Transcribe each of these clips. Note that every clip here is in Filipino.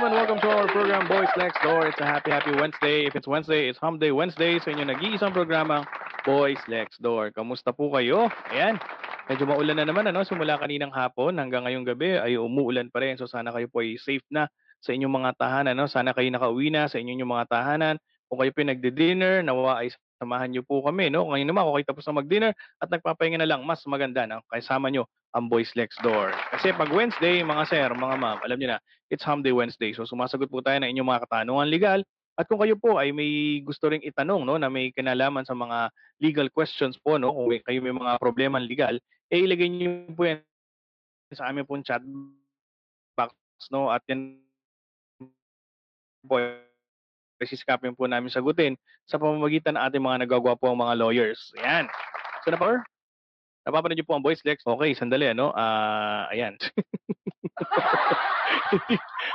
gentlemen. Welcome to our program, Boys Next Door. It's a happy, happy Wednesday. If it's Wednesday, it's Hump Day Wednesday. Sa inyo nag-iisang programa, Boys Next Door. Kamusta po kayo? Ayan. Medyo maulan na naman, ano? Simula kaninang hapon hanggang ngayong gabi ay umuulan pa rin. So sana kayo po ay safe na sa inyong mga tahanan, no? Sana kayo nakauwi na sa inyong mga tahanan. Kung kayo po ay nagdi-dinner, nawa ay samahan niyo po kami, no? Ngayon naman, kung kayo tapos na mag-dinner at nagpapahinga na lang, mas maganda, no? Kasama niyo ang Boys Next Door. Kasi pag Wednesday, mga sir, mga ma'am, alam niyo na, it's Hump Day Wednesday. So sumasagot po tayo ng inyong mga katanungan legal. At kung kayo po ay may gusto ring itanong, no, na may kinalaman sa mga legal questions po, no, kung kayo may mga problema legal, eh ilagay niyo po yan sa aming pong chat box, no, at yan po sisikapin po namin sagutin sa pamamagitan ng ating mga nagagawa po ang mga lawyers. Ayan. So, napaka Napapanood niyo po ang voice Lex. Okay, sandali, ano? Ah, ayan.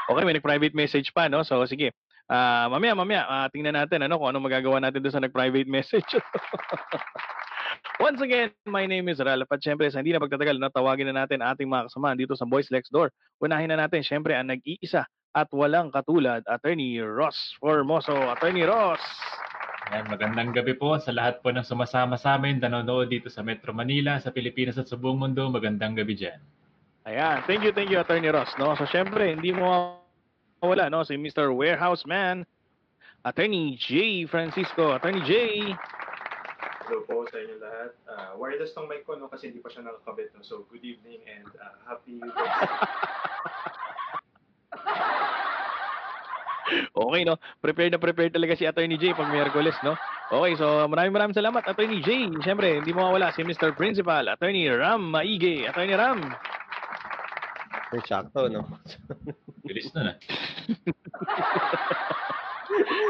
okay, may nag-private message pa, no? So, sige. Ah, mamaya, mamaya, ah, tingnan natin, ano, kung ano magagawa natin doon sa nag-private message. Once again, my name is Ralph. At syempre, sa hindi na pagtatagal, no, tawagin na natin ating mga kasamahan dito sa Voice Lex Door. Unahin na natin, syempre, ang nag-iisa at walang katulad, Attorney Ross Formoso. Attorney Ross! Ayan, magandang gabi po sa lahat po ng sumasama sa amin, nanonood dito sa Metro Manila, sa Pilipinas at sa buong mundo. Magandang gabi dyan. Ayan, thank you, thank you, Attorney Ross. No? So, syempre, hindi mo mawala, no? Si Mr. Warehouse Man, Attorney J. Francisco. Attorney J. Hello po sa inyo lahat. Uh, wireless tong mic ko no kasi hindi pa siya nakakabit no. So good evening and uh, happy Wednesday. Okay, no? Prepared na prepared talaga si Attorney J pag Miyerkules, no? Okay, so maraming maraming salamat, Attorney J. Syempre, hindi mo mawala si Mr. Principal, Attorney Ram Maige. Attorney Ram. May sakto, no? Bilis na na.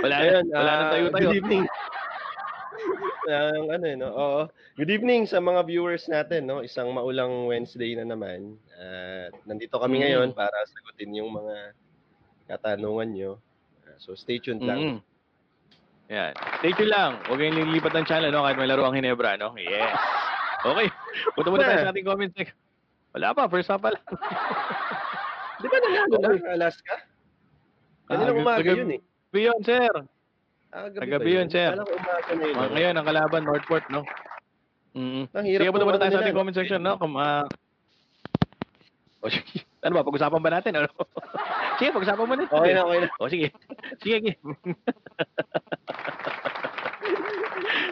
Wala na, Ayun, wala na ah, tayo tayo. Good evening. Ang ano, eh, no? Oo. Good evening sa mga viewers natin, no? Isang maulang Wednesday na naman. At nandito kami Mm. ngayon para sagutin yung mga katanungan nyo. So stay tuned lang. Mm. Yan. Stay tuned lang. Huwag kayong lilipat ng channel, no? Kahit may laro ang Hinebra, no? Yes. Okay. Punta muna tayo sa ating comment section. Wala pa. First half pa lang. Di ba nanalo na Alaska? Kanina Ah, umaga yun eh. Yun, sir. Ah, Gabi yun, sir. Kala ko umaga na yun. Ah, ngayon, ang kalaban, Northport, no? Mm Ang hirap Sige, punta muna tayo sa ating comment section, no? Kung, sige. Ano ba, pag-usapan ba natin? Ano? sige, pag-usapan mo natin. Okay na, okay na. O, sige. Sige, sige.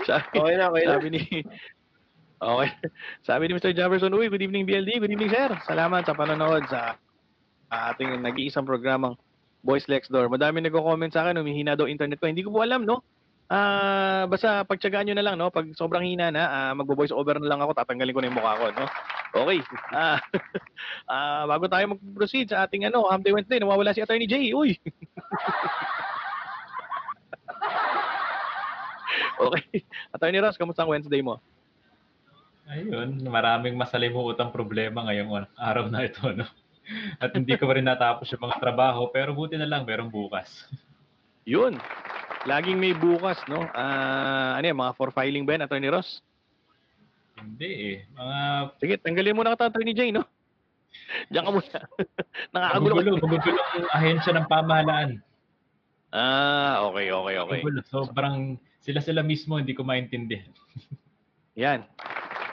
sabi, Okay na, okay na. sabi ni... Okay. Sabi ni Mr. Jefferson, Uy, good evening BLD. Good evening, sir. Salamat sa panonood sa ating nag-iisang programang Voice Lex Door. Madami nagko-comment sa akin, humihina daw internet ko. Hindi ko po alam, no? Ah, basta pagtiyagaan nyo na lang, no? Pag sobrang hina na, ah, magbo-voice over na lang ako, tatanggalin ko na yung mukha ko, no? Okay. Ah, ah, bago tayo mag-proceed sa ating ano, Hump Day Wednesday, nawawala si Attorney J. Uy. okay. Attorney Ross, kamusta ang Wednesday mo? Ayun, maraming masalimuotang problema ngayong araw na ito. No? At hindi ko pa rin natapos yung mga trabaho, pero buti na lang, merong bukas. Yun. Laging may bukas, no? Ah, ano yan, mga for filing ba yan, Attorney Ross? Hindi eh. Mga Sige, tanggalin mo na ka, Attorney J, no? Diyan ka muna. Nakakagulo magugulo, magugulo ang ahensya ng pamahalaan. Ah, okay, okay, okay. Magugulo. Sobrang sila-sila mismo hindi ko maintindihan. Yan.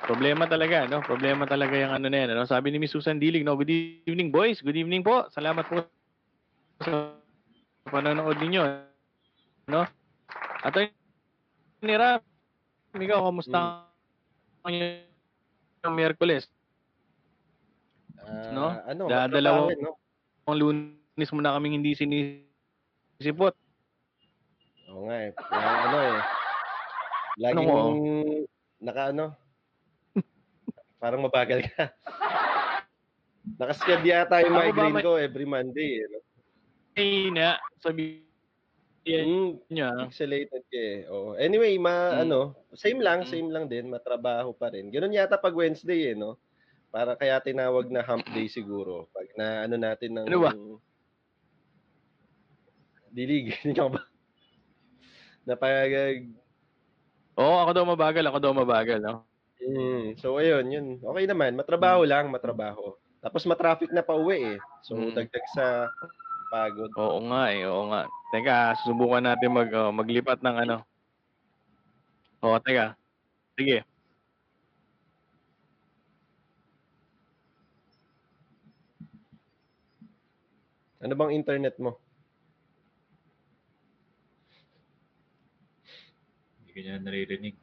Problema talaga, no? Problema talaga yung ano na yan, ano? Sabi ni Miss Susan Dilig, no? Good evening, boys. Good evening po. Salamat po sa panonood ninyo, no? Attorney Ram, ikaw, kamusta ang yung Miyerkules? Ah, No? Ano, Dadalawa- no? Ang lunes mo na kaming hindi sinisipot. Oo nga eh. Kaya ano eh. Laging Ano mo? naka ano? Parang mabagal ka. Nakasked yata yung migraine ko every Monday. Eh, no? Na, sabi Mm, niya. pixelated ka eh. Oo. Anyway, ma, Mm. ano, same lang, Mm. same lang din. Matrabaho pa rin. Ganun yata pag Wednesday eh, no? Para kaya tinawag na hump day siguro. Pag na ano natin ng... Ano ba? Dilig. Ba? Napag... Oo, ako daw mabagal, ako daw mabagal, no? Mm, so ayun, yun. Okay naman, matrabaho lang, matrabaho. Tapos matraffic na pauwi eh. So Mm. dagdag sa pagod. Oo nga eh, oo nga. Teka, susubukan natin mag, oh, maglipat ng ano. Oo, teka. Sige. Ano bang internet mo? Hindi ko niya naririnig.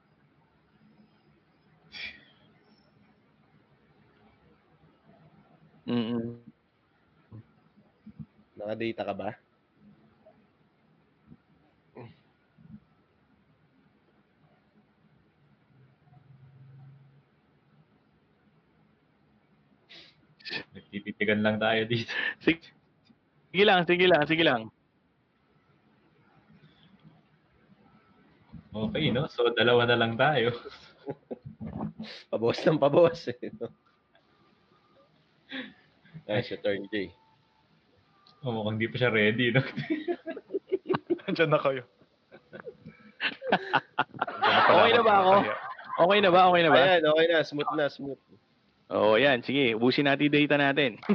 Mm. Naka-data ka ba? Nagtititigan lang tayo dito. Sige. Sige lang, sige lang, sige lang. Okay, no? So, dalawa na lang tayo. Pabawas ng pabawas eh. no? Ay, si Turn J. Oh, mukhang di pa siya ready, no? Andiyan na kayo. Okay na ba ako? Okay na ba? Okay na ba? Ayan, okay na. Smooth na, smooth. Oo, yan. Sige, ubusin natin data natin.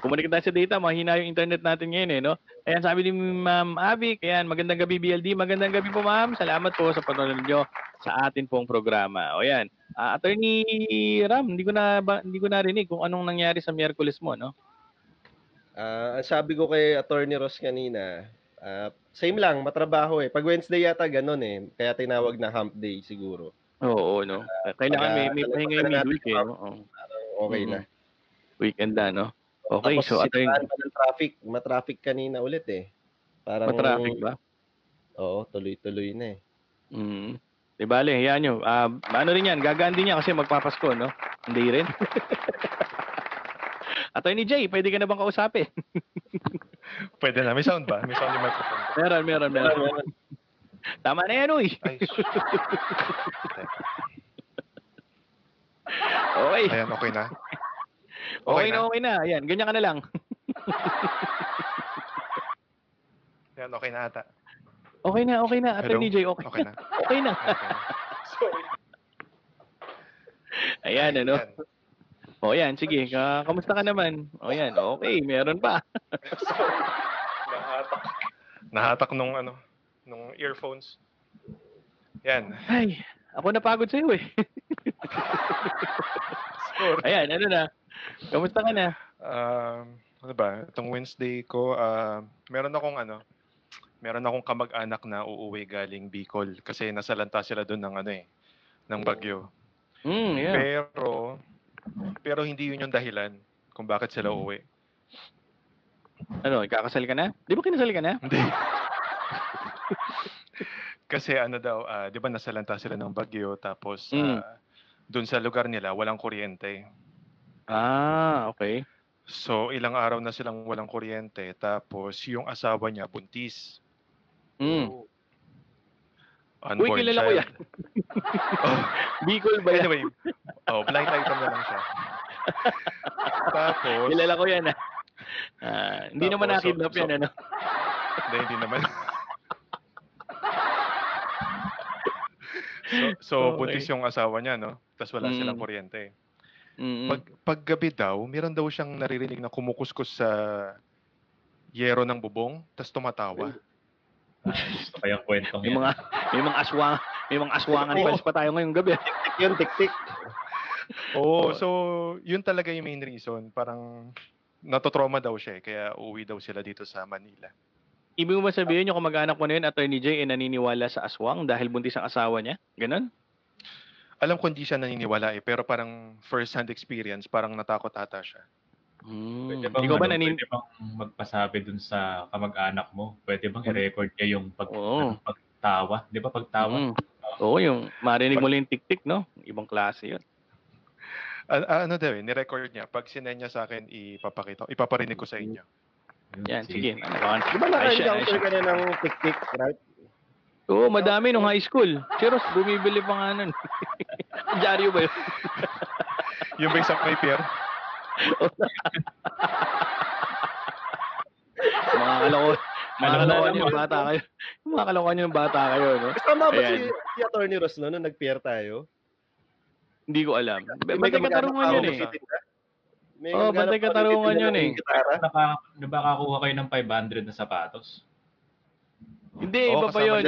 Kumunik tayo sa data, mahina yung internet natin ngayon eh, no? Ayan, sabi ni Ma'am Avic, ayan, magandang gabi BLD, magandang gabi po ma'am. Salamat po sa panonood nyo sa atin pong programa. O yan, Ah, Attorney Ram, hindi ko na ba, hindi ko narinig kung anong nangyari sa Miyerkules mo, no? Ah, ang sabi ko kay Attorney Ross kanina, ah, same lang, matrabaho eh. Pag Wednesday yata ganun eh. Kaya tinawag na hump day siguro. Oo, no. Kailangan may, may Pagka- pahinga yung midweek eh? Oo. Okay na. Weekend na, no? Okay, Tapos so attorney, pa ng traffic. Matraffic kanina ulit eh. Parang, matraffic ba? Oo, tuloy-tuloy na eh. Mm. Di bale, hayaan nyo. Ah, ano rin yan, gagaan din yan kasi magpapasko, no? Hindi rin. Attorney Jay, pwede ka na bang kausapin? Pwede na. May sound ba? May sound yung microphone ko. meron, meron, meron. Tama na yan, uy. Ay, Okay. ayan, okay na. Okay Okay na, na. okay na. Ayan, ganyan ka na lang. Ayan, okay na ata. Okay na, okay na. Attorney Jay, okay, Okay na. na. Okay na. Okay na. Sorry. Ayan, ano. Ayan. O, yan, sige. Ka kamusta ka naman? O, yan. Okay, meron pa. Nahatak. Nahatak nung ano, nung earphones. Yan. Ay, ako napagod sa'yo eh. Sorry. Ayan, ano na. Kamusta ka na? Um, ano ba? Itong Wednesday ko, ah, meron akong ano, meron akong kamag-anak na uuwi galing Bicol kasi nasalanta sila doon ng ano eh, ng bagyo. Hmm, yeah. Pero pero hindi yun yung dahilan kung bakit sila uuwi. Ano, ikakasal ka na? Di ba kinasal ka na? Hindi. kasi ano daw, ah, 'di ba nasalanta sila ng bagyo tapos Mm. ah, doon sa lugar nila walang kuryente. Ah, okay. So ilang araw na silang walang kuryente tapos yung asawa niya buntis. Hmm. Unborn Uy, kilala ko child. yan. Oh, Bicol ba yan? anyway, oh, blind item na lang siya. Tapos, Kilala ko yan ah. Ah, hindi naman Tapos, so- nakidnap yan, so- ano? hindi, hindi naman. so, so Okay. buntis yung asawa niya, no? Tapos wala Mm. silang kuryente. Mm. Pag, paggabi daw, meron daw siyang naririnig na kumukuskus sa yero ng bubong, tapos tumatawa. Gusto kayang kwentong may mga may mga aswang, may mga aswangan files pa tayo ngayong gabi. ah. Tik yun, tik-tik. Oo, Oo. so yun talaga yung main reason. Parang natotrauma daw siya, eh, kaya uuwi daw sila dito sa Manila. Ibig mo ba sabihin yung kamag-anak mo na yun, Attorney J, ay naniniwala sa aswang dahil buntis ang asawa niya? Ganon? Alam ko hindi siya naniniwala eh, pero parang first-hand experience, parang natakot ata siya. Hmm. Pwede bang, Ikaw ba ano, nanin... pwede bang magpasabi dun sa kamag-anak mo? Pwede bang i-record niya yung pag, Oo. ano, pagtawa? Di ba pagtawa? Mm. Oo, yung marinig mo lang yung tik-tik, no? Ibang klase yun. A- a- ano daw eh, ni-record niya. Pag sinend niya sa akin, ipapakita, ipaparinig ko sa inyo. Yun, Yan, sige. Ano ka? Di ba naka-encounter ka na ng tik-tik, right? Oo, madami nung high school. Cheros, bumibili pa nga nun. Dyaryo ba yun? Yung ba isang may pier? mga kaloko. Mga alam yung bata kayo. Mga kalokohan yung bata kayo, no? Kasama ba si, Ayan. si Attorney Ross no, nung nag-pair tayo? Hindi ko alam. May katarungan yun eh. May kamag-anak bantay katarungan yun eh. Naka, nabakakuha kayo ng 500 na sapatos. Hindi, iba pa yun.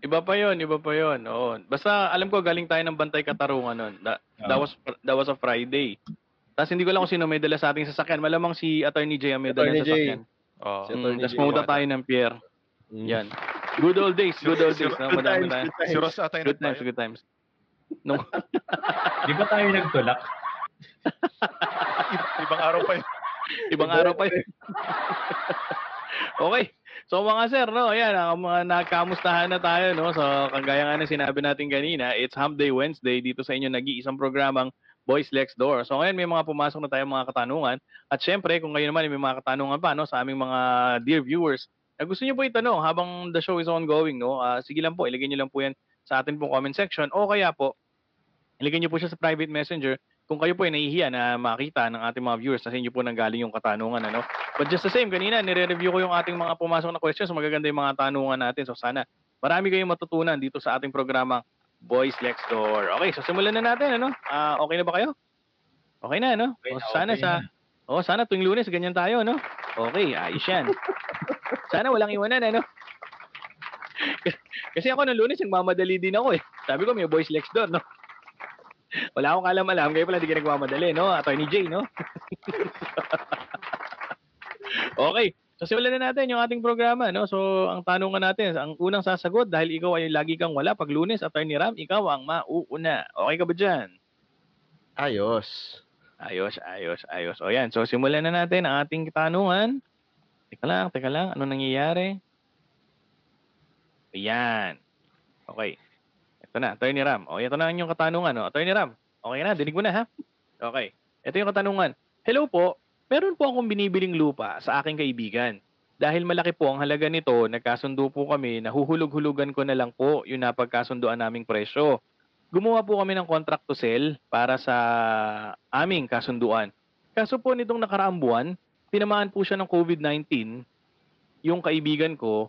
iba pa yun, iba pa yun. Oo. Basta alam ko galing tayo ng bantay katarungan nun. That, that, was, that was a Friday. Tapos hindi ko lang kung sino may dala sa ating sasakyan. Malamang si Attorney J ang may dala sa sasakyan. Oo. Si Mm, Tapos pumunta tayo ng pier. Mm. Yan. Good old days, good old days. no? Good Madami times, tayo. good times. Si Ross ata yung Good times, good times. Nung, Di ba tayo nagtulak? Ibang araw pa yun. ibang araw pa yun. okay. So mga sir, no, ayan, ang mga nagkamustahan na tayo, no. So kagaya nga ng sinabi natin kanina, it's Hump Day Wednesday dito sa inyo nag-iisang programang Boys Next Door. So ngayon may mga pumasok na tayong mga katanungan. At syempre, kung ngayon naman may mga katanungan pa no sa aming mga dear viewers, na gusto niyo po itanong habang the show is ongoing, no? ah, sige lang po, ilagay niyo lang po 'yan sa atin pong comment section o kaya po ilagay niyo po siya sa private messenger kung kayo po ay nahihiya na makita ng ating mga viewers na sa inyo po nanggaling yung katanungan ano. But just the same, kanina nire-review ko yung ating mga pumasok na questions, magaganda yung mga tanungan natin. So sana marami kayong matutunan dito sa ating programang Boys Next Door. Okay, so simulan na natin ano. Ah, okay na ba kayo? Okay na no? Okay O, na, sana okay sa na. Oh, sana tuwing Lunes ganyan tayo no. Okay, ayos yan. sana walang iwanan ano. Kasi ako nung Lunes nagmamadali din ako eh. Sabi ko may Boys Next Door no. Wala akong alam-alam, kaya pala di ka nagmamadali, no? Attorney J, no? okay, so simulan na natin yung ating programa, no? So, ang tanungan natin, ang unang sasagot, dahil ikaw ay lagi kang wala pag lunes, Attorney Ram, ikaw ang mauuna. Okay ka ba dyan? Ayos. Ayos, ayos, ayos. O yan, so simulan na natin ang ating tanungan. Teka lang, teka lang, ano nangyayari? Ayan. Okay. Ito na, Attorney Ram. O, ito na ang inyong katanungan. No? Attorney Ram, okay na, dinig mo na ha? Okay. Ito yung katanungan. Hello po, meron po akong binibiling lupa sa aking kaibigan. Dahil malaki po ang halaga nito, nagkasundo po kami, nahuhulog-hulugan ko na lang po yung napagkasunduan naming presyo. Gumawa po kami ng contract to sell para sa aming kasunduan. Kaso po nitong nakaraang buwan, tinamaan po siya ng COVID-19, yung kaibigan ko,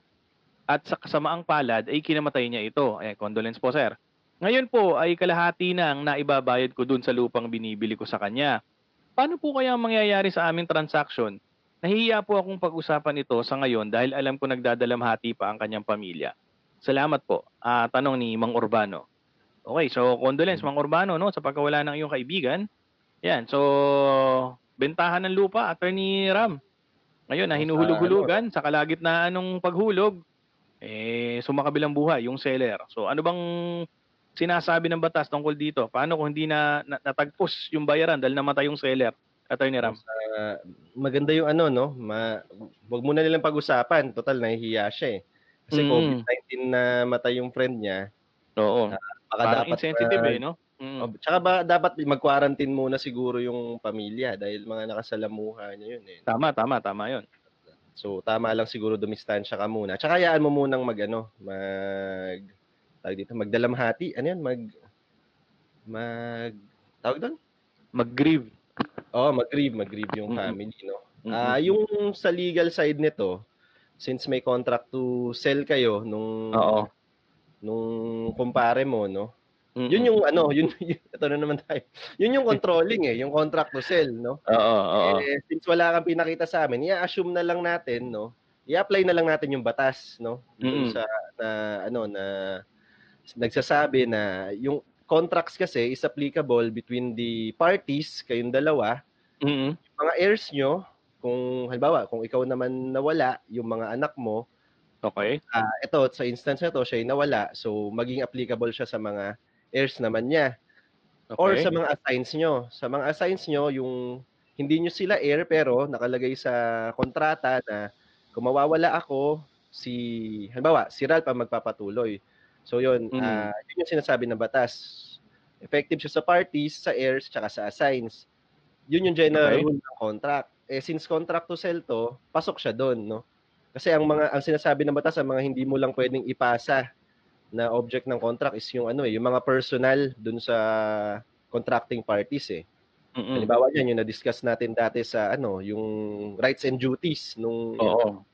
at sa kasamaang palad ay kinamatay niya ito. Eh, condolence po sir. Ngayon po ay kalahati na ang naibabayad ko dun sa lupang binibili ko sa kanya. Paano po kaya ang mangyayari sa aming transaction? Nahihiya po akong pag-usapan ito sa ngayon dahil alam ko nagdadalamhati pa ang kanyang pamilya. Salamat po. Ah, tanong ni Mang Urbano. Okay, so condolence Mang Urbano no sa pagkawala ng iyong kaibigan. Yan, so bentahan ng lupa, Attorney Ram. Ngayon, na Sa hinuhulog-hulugan sa kalagitnaan ng paghulog, eh, sumakabilang buhay, yung seller. So, ano bang sinasabi ng batas tungkol dito? Paano kung hindi na, na natagpos yung bayaran dahil namatay yung seller? Attorney Ram. Ah, maganda yung ano, no? Ma wag mo na nilang pag-usapan. Total, nahihiya siya eh. Kasi Mm. COVID-19 na matay yung friend niya. Oo. Baka Parang dapat insensitive na- eh, no? Mm. Oh, tsaka ba dapat mag-quarantine muna siguro yung pamilya dahil mga nakasalamuha niya yun eh. Tama, tama, tama yun. So tama lang siguro dumistansya ka muna. Tsaka hayaan mo munang mag ano, mag tawag dito, magdalamhati. Ano yun? Mag mag tawag doon? Mag-grieve. Oo, mag-grieve, mag-grieve yung family, no? Mm-mm. Ah, yung sa legal side nito, since may contract to sell kayo nung Oo. nung kumpare mo, no? Mm-mm. Yun yung ano, yun, yun ito na naman tayo. Yun yung controlling eh, yung contract to sell, no? Oo, oo. Eh, since wala kang pinakita sa amin, i-assume na lang natin, no? I-apply na lang natin yung batas, no? Yung Mm-mm. sa na ano na nagsasabi na yung contracts kasi is applicable between the parties, kayong dalawa, Mm-mm. mga heirs nyo, kung halimbawa, kung ikaw naman nawala, yung mga anak mo, Okay. ah, ito, sa instance na to, siya nawala, so maging applicable siya sa mga heirs naman niya. okay. Or sa mga assigns nyo. Sa mga assigns nyo, yung hindi nyo sila heir, pero nakalagay sa kontrata na kung mawawala ako, si, halimbawa, si Ralph ang magpapatuloy. So yun, Mm. ah, yun yung sinasabi ng batas. Effective siya sa parties, sa heirs, tsaka sa assigns. Yun yung general Okay. rule ng contract. Eh, since contract to sell to, pasok siya doon, no? Kasi ang mga ang sinasabi ng batas, ang mga hindi mo lang pwedeng ipasa na object ng contract is yung ano eh, yung mga personal dun sa contracting parties eh. Mm-mm. Halimbawa yan, yung na-discuss natin dati sa ano, yung rights and duties nung Oo.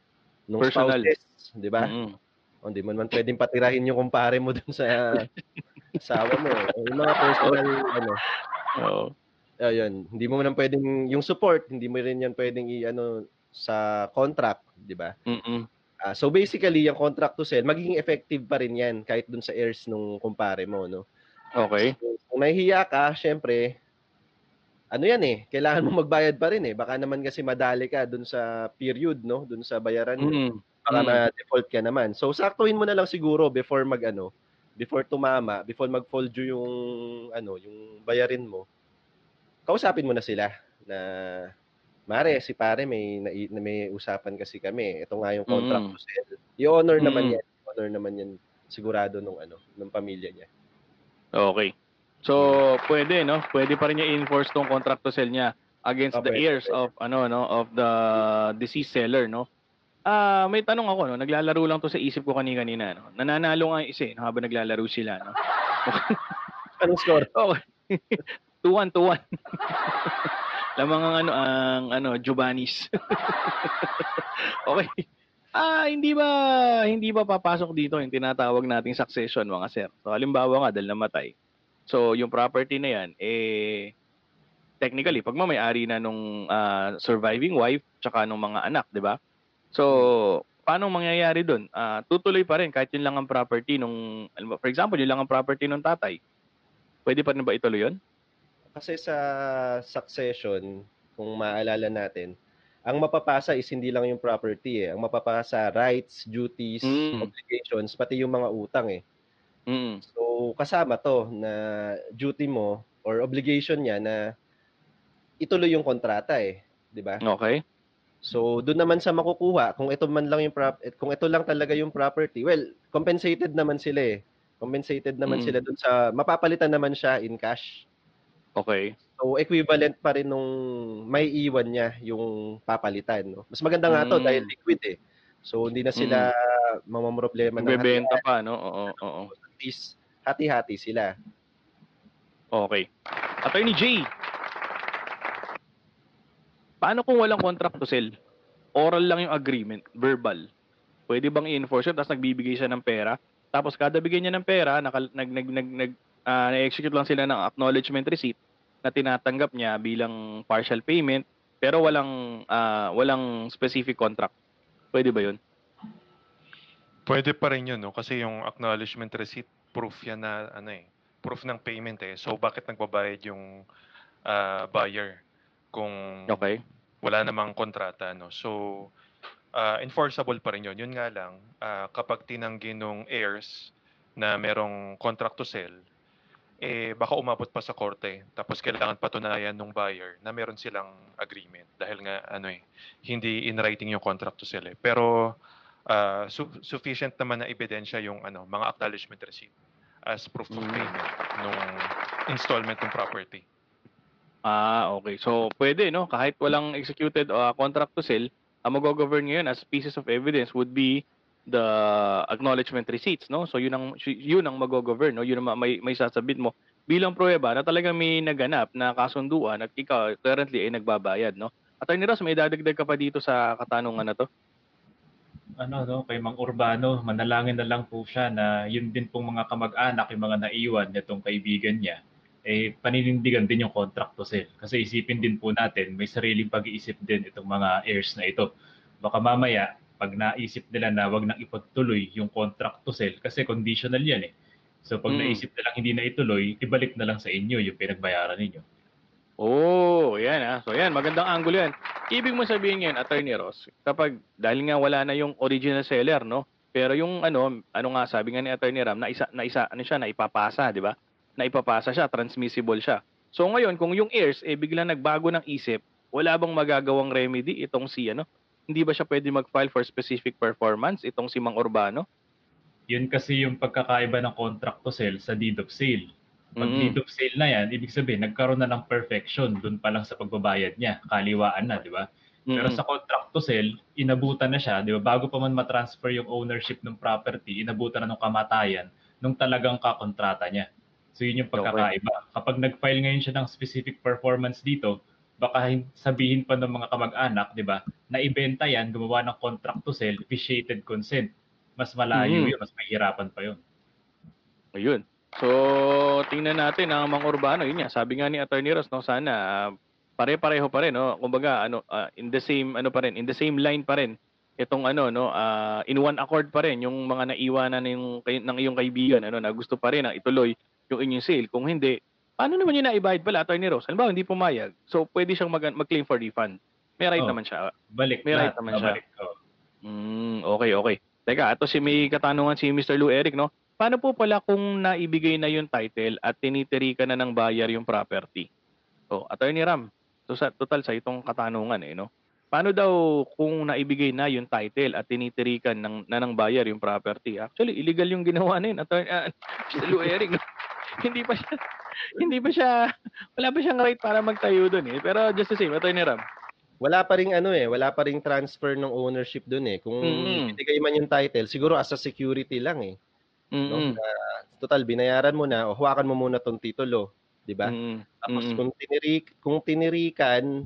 nung Personal. spouses, 'di ba? Mm-mm. O, Hindi mo naman pwedeng patirahin yung kumpare mo dun sa asawa mo. o Yung mga personal, ano, Oo. ayun, hindi mo man pwedeng, yung support, hindi mo rin yan pwedeng i-ano sa contract, di ba? Mm-mm. Ah, so basically, yung contract to sell, magiging effective pa rin yan kahit dun sa heirs nung kumpare mo, no? Okay. So, kung nahihiya ka, syempre, ano yan eh, kailangan mo magbayad pa rin eh. Baka naman kasi madali ka dun sa period, no? Dun sa bayaran. Mm. Baka Mm. ma-default ka naman. So, saktuin mo na lang siguro before mag ano, before tumama, before mag-fall due yung ano, yung bayarin mo. Kausapin mo na sila na Mare, si pare may na may usapan kasi kami. Ito nga yung contract Mm. to sell. I-honor naman Mm. yan. I-honor naman yan sigurado nung ano, ng pamilya niya. Okay. So, pwede, no? Pwede pa rin niya i-enforce tong contract to sell niya against Ah, the pwede. of ano no of the deceased seller, no? Ah, may tanong ako, no? Naglalaro lang to sa isip ko kanina-kanina, no? Nananalo nga yung isa, eh, no? habang naglalaro sila, no? Anong score? Okay. 2-1, 2-1. Lamang ang ano, ang ano, Giovanni's. okay. Ah, hindi ba hindi ba papasok dito yung tinatawag nating succession mga sir? So halimbawa nga dahil namatay. So yung property na yan eh technically pag may-ari na nung ah, surviving wife tsaka nung mga anak, 'di ba? So paano mangyayari doon? Ah, tutuloy pa rin kahit yun lang ang property nung for example, yun lang ang property ng tatay. Pwede pa rin ba ituloy yun? Kasi sa succession, kung maalala natin, ang mapapasa is hindi lang yung property eh. Ang mapapasa rights, duties, Mm. obligations, pati yung mga utang eh. Mm. So kasama to na duty mo or obligation niya na ituloy yung kontrata eh, 'di ba? Okay. So doon naman sa makukuha, kung ito man lang yung prop eh, kung ito lang talaga yung property, well, compensated naman sila eh. Compensated naman Mm. sila doon sa mapapalitan naman siya in cash. Okay. So equivalent pa rin nung may iwan niya yung papalitan, no? Mas maganda nga to Mm. dahil liquid eh. So hindi na sila mamamroblema ng Magbebenta pa, no? Oo, oo. at least hati-hati sila. Okay. Attorney J. Paano kung walang contract to sell? Oral lang yung agreement, verbal. Pwede bang i-enforce yun? Tapos nagbibigay siya ng pera. Tapos kada bigay niya ng pera, nakal- nag, nag, nag, nag, ah, na-execute lang sila ng acknowledgement receipt na tinatanggap niya bilang partial payment pero walang ah, walang specific contract. Pwede ba yun? Pwede pa rin yun, no? Kasi yung acknowledgement receipt, proof yan na, ano eh, proof ng payment eh. So, bakit nagbabayad yung ah, buyer kung Okay. wala namang kontrata, no? So, ah, enforceable pa rin yun. Yun nga lang, ah, kapag tinanggi nung heirs na merong contract to sell, eh, baka umabot pa sa korte. Tapos kailangan patunayan nung buyer na meron silang agreement. Dahil nga, ano eh, hindi in writing yung contract to sell eh. Pero, ah, su- sufficient naman na ebidensya yung ano, mga acknowledgement receipt as proof of Mm. payment nung installment ng property. Ah, okay. So, pwede, no? Kahit walang executed uh, contract to sell, ang mag-govern ngayon as pieces of evidence would be the acknowledgement receipts, no? So, yun ang, yun ang mag-govern, no? Yun ang ma- may, may sasabit mo bilang pruweba na talagang may naganap na kasunduan at ikaw currently ay nagbabayad, no? Attorney Ross, may dadagdag ka pa dito sa katanungan na to? ano no, kay Mang Urbano, manalangin na lang po siya na yun din pong mga kamag-anak, yung mga naiwan nitong kaibigan niya, eh paninindigan din yung contract to sell. Kasi isipin din po natin, may sariling pag-iisip din itong mga heirs na ito. Baka mamaya, pag naisip nila na wag nang ipagtuloy yung contract to sell, kasi conditional yan eh. So pag Mm. naisip nilang hindi na ituloy, ibalik na lang sa inyo yung pinagbayaran ninyo. Oh, yan ah. So yan, magandang angulo yan. Ibig mo sabihin yan, Attorney Ross, kapag dahil nga wala na yung original seller, no? Pero yung ano, ano nga sabi nga ni Attorney Ram, na isa na isa ano siya na ipapasa, di ba? Na ipapasa siya, transmissible siya. So ngayon, kung yung heirs eh biglang nagbago ng isip, wala bang magagawang remedy itong si ano? Hindi ba siya pwede mag-file for specific performance itong si Mang Urbano? Yun kasi yung pagkakaiba ng contract to sell sa deed of sale. Pag Mm. deed of sale na yan, ibig sabihin, nagkaroon na ng perfection dun pa lang sa pagbabayad niya. Kaliwaan na, di ba? Pero Mm. sa contract to sell, inabutan na siya, di ba? Bago pa man matransfer yung ownership ng property, inabutan na ng kamatayan nung talagang kakontrata niya. So yun yung pagkakaiba. Kapag nag-file ngayon siya ng specific performance dito, baka hin- sabihin pa ng mga kamag-anak, di ba, na ibenta yan, gumawa ng contract to sell, vitiated consent. Mas malayo Mm. yun, mas mahirapan pa yun. Ayun. So, tingnan natin ang mga urbano. Yun nga, sabi nga ni Attorney Ross, no, sana pare-pareho pa rin, no? Kumbaga, ano, ah, in the same, ano pa rin, in the same line pa rin. Itong ano, no, ah, in one accord pa rin yung mga naiwanan ng, ng iyong kaibigan, ano, na gusto pa rin na ituloy yung inyong sale. Kung hindi, paano naman yun naibayad pala, Attorney Ross? Halimbawa, hindi pumayag. So, pwede siyang mag- mag-claim for refund. May right Oh. naman siya. Balik May right naman siya. Oh. Mm, okay, okay. Teka, ito si may katanungan si Mr. Lou Eric, no? Paano po pala kung naibigay na yung title at tinitiri ka na ng buyer yung property? So, Attorney Ram, to sa, total sa itong katanungan eh, no? Paano daw kung naibigay na yung title at tinitirikan ng, na ng buyer yung property? Actually, illegal yung ginawa na yun. Attorney, ah, Mr. Lou Eric, no? Hindi pa siya, hindi pa siya, wala pa siyang right para magtayo doon eh. Pero just the same, Attorney Ram. Wala pa ring ano eh, wala pa ring transfer ng ownership doon eh. Kung Mm. ibigay man yung title, siguro as a security lang eh. Mm-mm. No? Total, binayaran mo na, o hawakan mo muna tong titulo, 'di ba? Mm-mm. Tapos kung tinirik, kung tinirikan,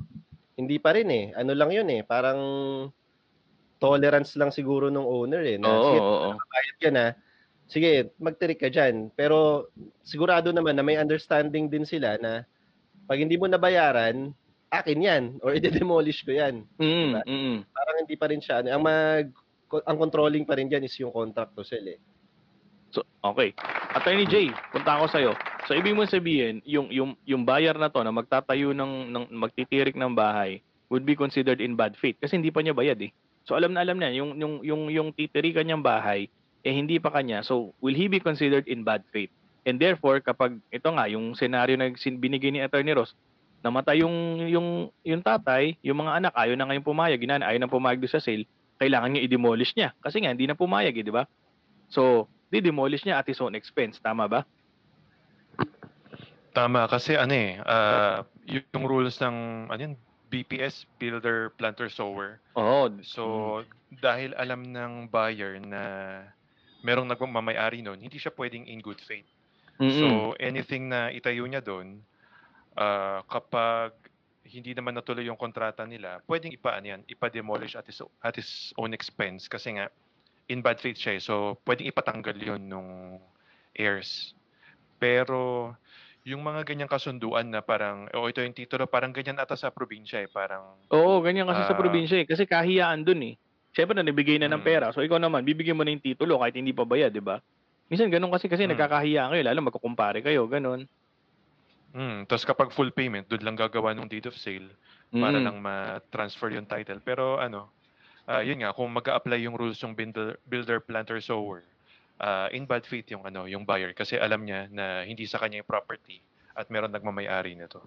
hindi pa rin eh. Ano lang 'yun eh, parang tolerance lang siguro ng owner eh. Na, sige, oo, oo. bayad ka na. Sige, magtirik ka diyan. Pero sigurado naman na may understanding din sila na pag hindi mo nabayaran, akin 'yan or i-demolish ko 'yan. Mm, Diba? mm. Parang hindi pa rin siya. ano, Ang mag ang controlling pa rin diyan is yung contract to sell eh. So, okay. Attorney Jay, punta ako sa'yo. So, ibig mo sabihin, yung, yung, yung buyer na to na magtatayo ng, ng magtitirik ng bahay would be considered in bad faith kasi hindi pa niya bayad eh. So, alam na alam na, yung, yung, yung, yung titirikan niyang bahay, eh hindi pa kanya. So, will he be considered in bad faith? And therefore, kapag ito nga, yung senaryo na binigay ni Attorney Ross, namatay yung, yung, yung tatay, yung mga anak, ayaw na ngayon pumayag, ginana, ayaw na pumayag doon sa sale, kailangan niya i-demolish niya. Kasi nga, hindi na pumayag eh, di ba? So, di-demolish niya at his own expense. Tama ba? Tama kasi ano eh, y- yung rules ng ano yun, BPS, Builder, Planter, Sower. Oo. So, dahil alam ng buyer na merong nagmamayari nun, hindi siya pwedeng in good faith. Mm-mm. So, anything na itayo niya doon, ah, kapag hindi naman natuloy yung kontrata nila, pwedeng ipaan yan, ipa-demolish at his, at his own expense kasi nga, in bad faith siya eh. So, pwedeng ipatanggal yon nung heirs. Pero, yung mga ganyang kasunduan na parang, oh, ito yung titulo, parang ganyan ata sa probinsya eh. Parang, Oo, ganyan kasi sa Ah. probinsya eh. Kasi kahiyaan dun eh. Siyempre na nabigay na ng Mm. pera. So ikaw naman, bibigyan mo na yung titulo kahit hindi pa bayad, di ba? Minsan ganun kasi kasi Mm. nagkakahiyaan kayo, lalo magkukumpare kayo, ganun. mm, tapos kapag full payment, doon lang gagawa ng deed of sale para Mm. lang ma-transfer yung title. Pero ano, ah, yun nga, kung mag apply yung rules yung builder, builder planter, sower, ah, in bad faith yung ano, yung buyer kasi alam niya na hindi sa kanya yung property at meron nagmamayari nito.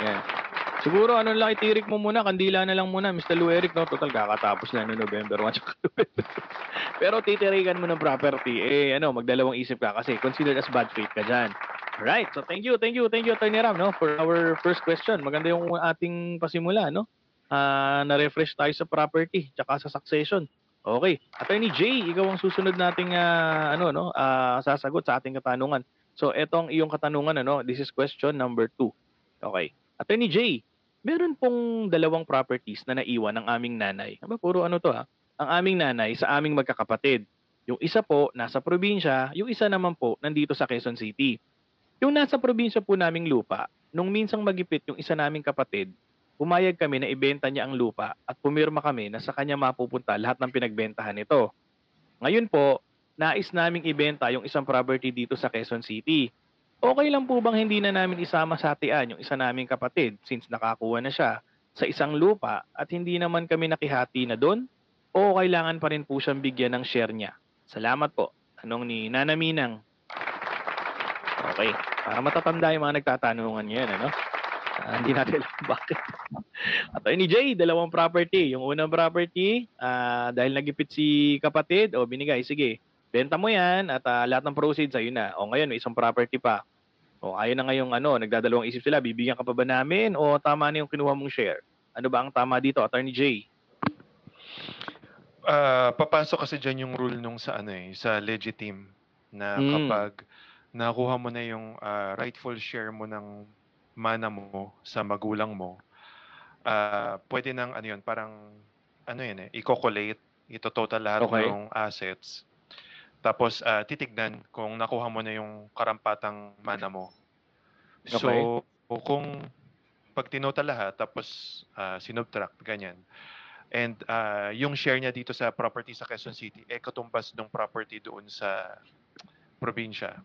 Yan. Siguro ano lang itirik mo muna, kandila na lang muna, Mr. Lou Eric, no? Total kakatapos na no November 1 tsaka November 2. Pero titirikan mo ng property, eh ano, magdalawang isip ka kasi considered as bad faith ka dyan. Right. So thank you, thank you, thank you Attorney Ram, no, for our first question. Maganda yung ating pasimula, no? Ah, na-refresh tayo sa property tsaka sa succession. Okay. Attorney Jay, ikaw ang susunod nating ah, ano no, ah, sasagot sa ating katanungan. So etong iyong katanungan ano, this is question number two. Okay. Attorney Jay, meron pong dalawang properties na naiwan ng aming nanay. Aba, puro ano to ha? Ang aming nanay sa aming magkakapatid. Yung isa po nasa probinsya, yung isa naman po nandito sa Quezon City. Yung nasa probinsya po naming lupa, nung minsang magipit yung isa naming kapatid, pumayag kami na ibenta niya ang lupa at pumirma kami na sa kanya mapupunta lahat ng pinagbentahan nito. Ngayon po, nais naming ibenta yung isang property dito sa Quezon City. Okay lang po bang hindi na namin isama sa hatian yung isa naming kapatid since nakakuha na siya sa isang lupa at hindi naman kami nakihati na doon? O kailangan pa rin po siyang bigyan ng share niya? Salamat po. Tanong ni Nana Minang. Okay. Para matatanda yung mga nagtatanungan yan, ano? Ah, hindi natin alam bakit. Attorney Jay, dalawang property. Yung unang property, ah, dahil nagipit si kapatid, o binigay, sige, benta mo yan at ah, lahat ng proceeds sa'yo na. O ngayon, may isang property pa. O ayaw na ngayong ano, nagdadalawang isip sila, bibigyan ka pa ba namin o tama na yung kinuha mong share? Ano ba ang tama dito, Attorney Jay? Ah, papasok kasi diyan yung rule nung sa ano eh, sa legitim na Mm. kapag nakuha mo na yung ah, rightful share mo ng mana mo sa magulang mo, ah pwede nang ano yun, parang ano yun eh, i-collate, ito total lahat Okay. ng assets. Tapos ah, titignan kung nakuha mo na yung karampatang mana mo. Okay. So, kung pag tinota lahat, tapos ah, sinubtract, ganyan. And ah, yung share niya dito sa property sa Quezon City, eh katumbas ng property doon sa probinsya.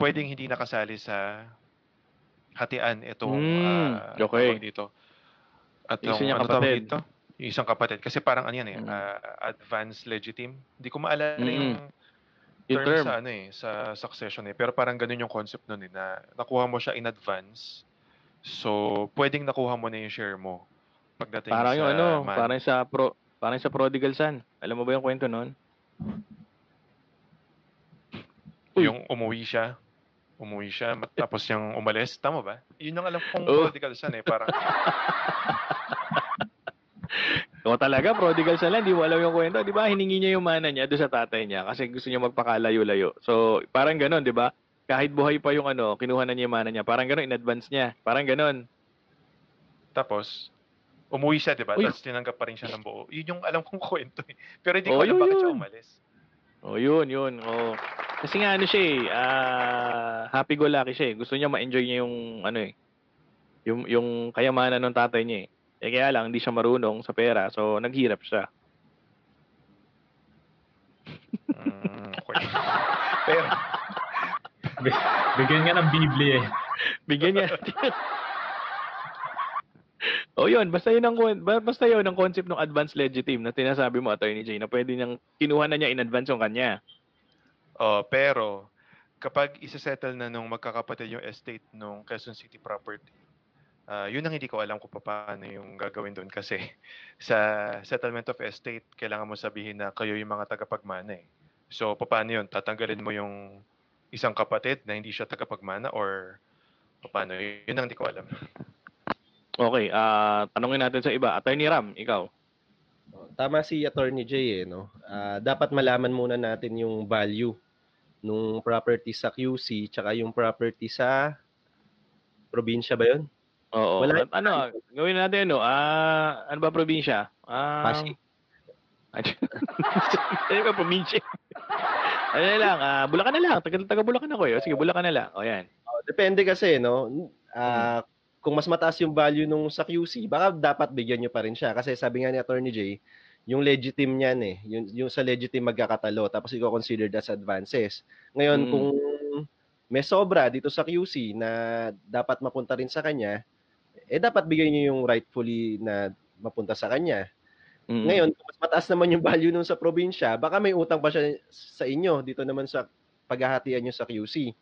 Pwedeng hindi nakasali sa hatian itong Hmm, ah, okay. dito. At Yung ano tawag kapatid. dito? Yung isang kapatid. Kasi parang ano yan eh, Mm. ah, advanced legitim. Hindi ko maalala Mm-mm. yung Yung term, term. sa ano eh, sa succession eh. Pero parang ganun yung concept nun eh, na nakuha mo siya in advance. So, pwedeng nakuha mo na yung share mo pagdating Parang sa yung ano, man. parang sa pro, parang sa prodigal son. Alam mo ba yung kwento noon? Uy. yung umuwi siya. Umuwi siya, tapos yung umalis. Tama ba? Yun ang alam kong Oo. prodigal son eh. Parang, O talaga, prodigal son lang, di mo alam yung kwento. Di ba, hiningi niya yung mana niya doon sa tatay niya kasi gusto niya magpakalayo-layo. So, parang ganon, di ba? Kahit buhay pa yung ano, kinuha na niya yung mana niya. Parang ganon, in advance niya. Parang ganon. tapos, umuwi siya, di ba? Tapos tinanggap pa rin siya ng buo. Yun yung alam kong kwento eh. Pero hindi ko alam yun, bakit siya yun. umalis. O, yun, yun. O. Kasi nga, ano siya eh, ah, happy-go-lucky siya eh. Gusto niya ma-enjoy niya yung, ano eh, yung, yung kayamanan ng tatay niya eh. Eh, kaya lang, hindi siya marunong sa pera. So, naghirap siya. Mm, okay. Pero, Bigyan nga ng Biblia eh. Bigyan niya. o yun, basta yun ang basta yun ang concept ng advance legitim na sinasabi mo Attorney Jay na pwede niyang kinuha na niya in advance yung kanya. oh, pero, kapag isa-settle na nung magkakapatid yung estate nung Quezon City property, ah, yun ang hindi ko alam kung paano yung gagawin doon kasi sa settlement of estate, kailangan mo sabihin na kayo yung mga tagapagmana eh. So, paano yun? Tatanggalin mo yung isang kapatid na hindi siya tagapagmana or paano? Yun ang hindi ko alam. Okay, ah tanungin natin sa iba. Attorney Ram, ikaw. Tama si Attorney Jay eh, no? Ah, dapat malaman muna natin yung value nung property sa QC tsaka yung property sa probinsya ba yun? Oo. Wala- ano, gawin natin ano, ah ano ba probinsya? Ah, Pasig. Ano ba probinsya? ano na lang, ah Bulacan na lang. Taga, taga Bulacan ako eh. Sige, Bulacan na lang. O yan. Oh, depende kasi, no? Ah, Kung mas mataas yung value nung sa QC, baka dapat bigyan nyo pa rin siya. Kasi sabi nga ni Attorney Jay, yung legitim niyan eh. Yung, yung sa legitim magkakatalo. Tapos i-consider as advances. Ngayon, Mm. kung may sobra dito sa QC na dapat mapunta rin sa kanya, eh dapat bigyan nyo yung rightfully na mapunta sa kanya. Mm. Ngayon, kung mas mataas naman yung value nung sa probinsya, baka may utang pa siya sa inyo dito naman sa paghahatian nyo sa QC.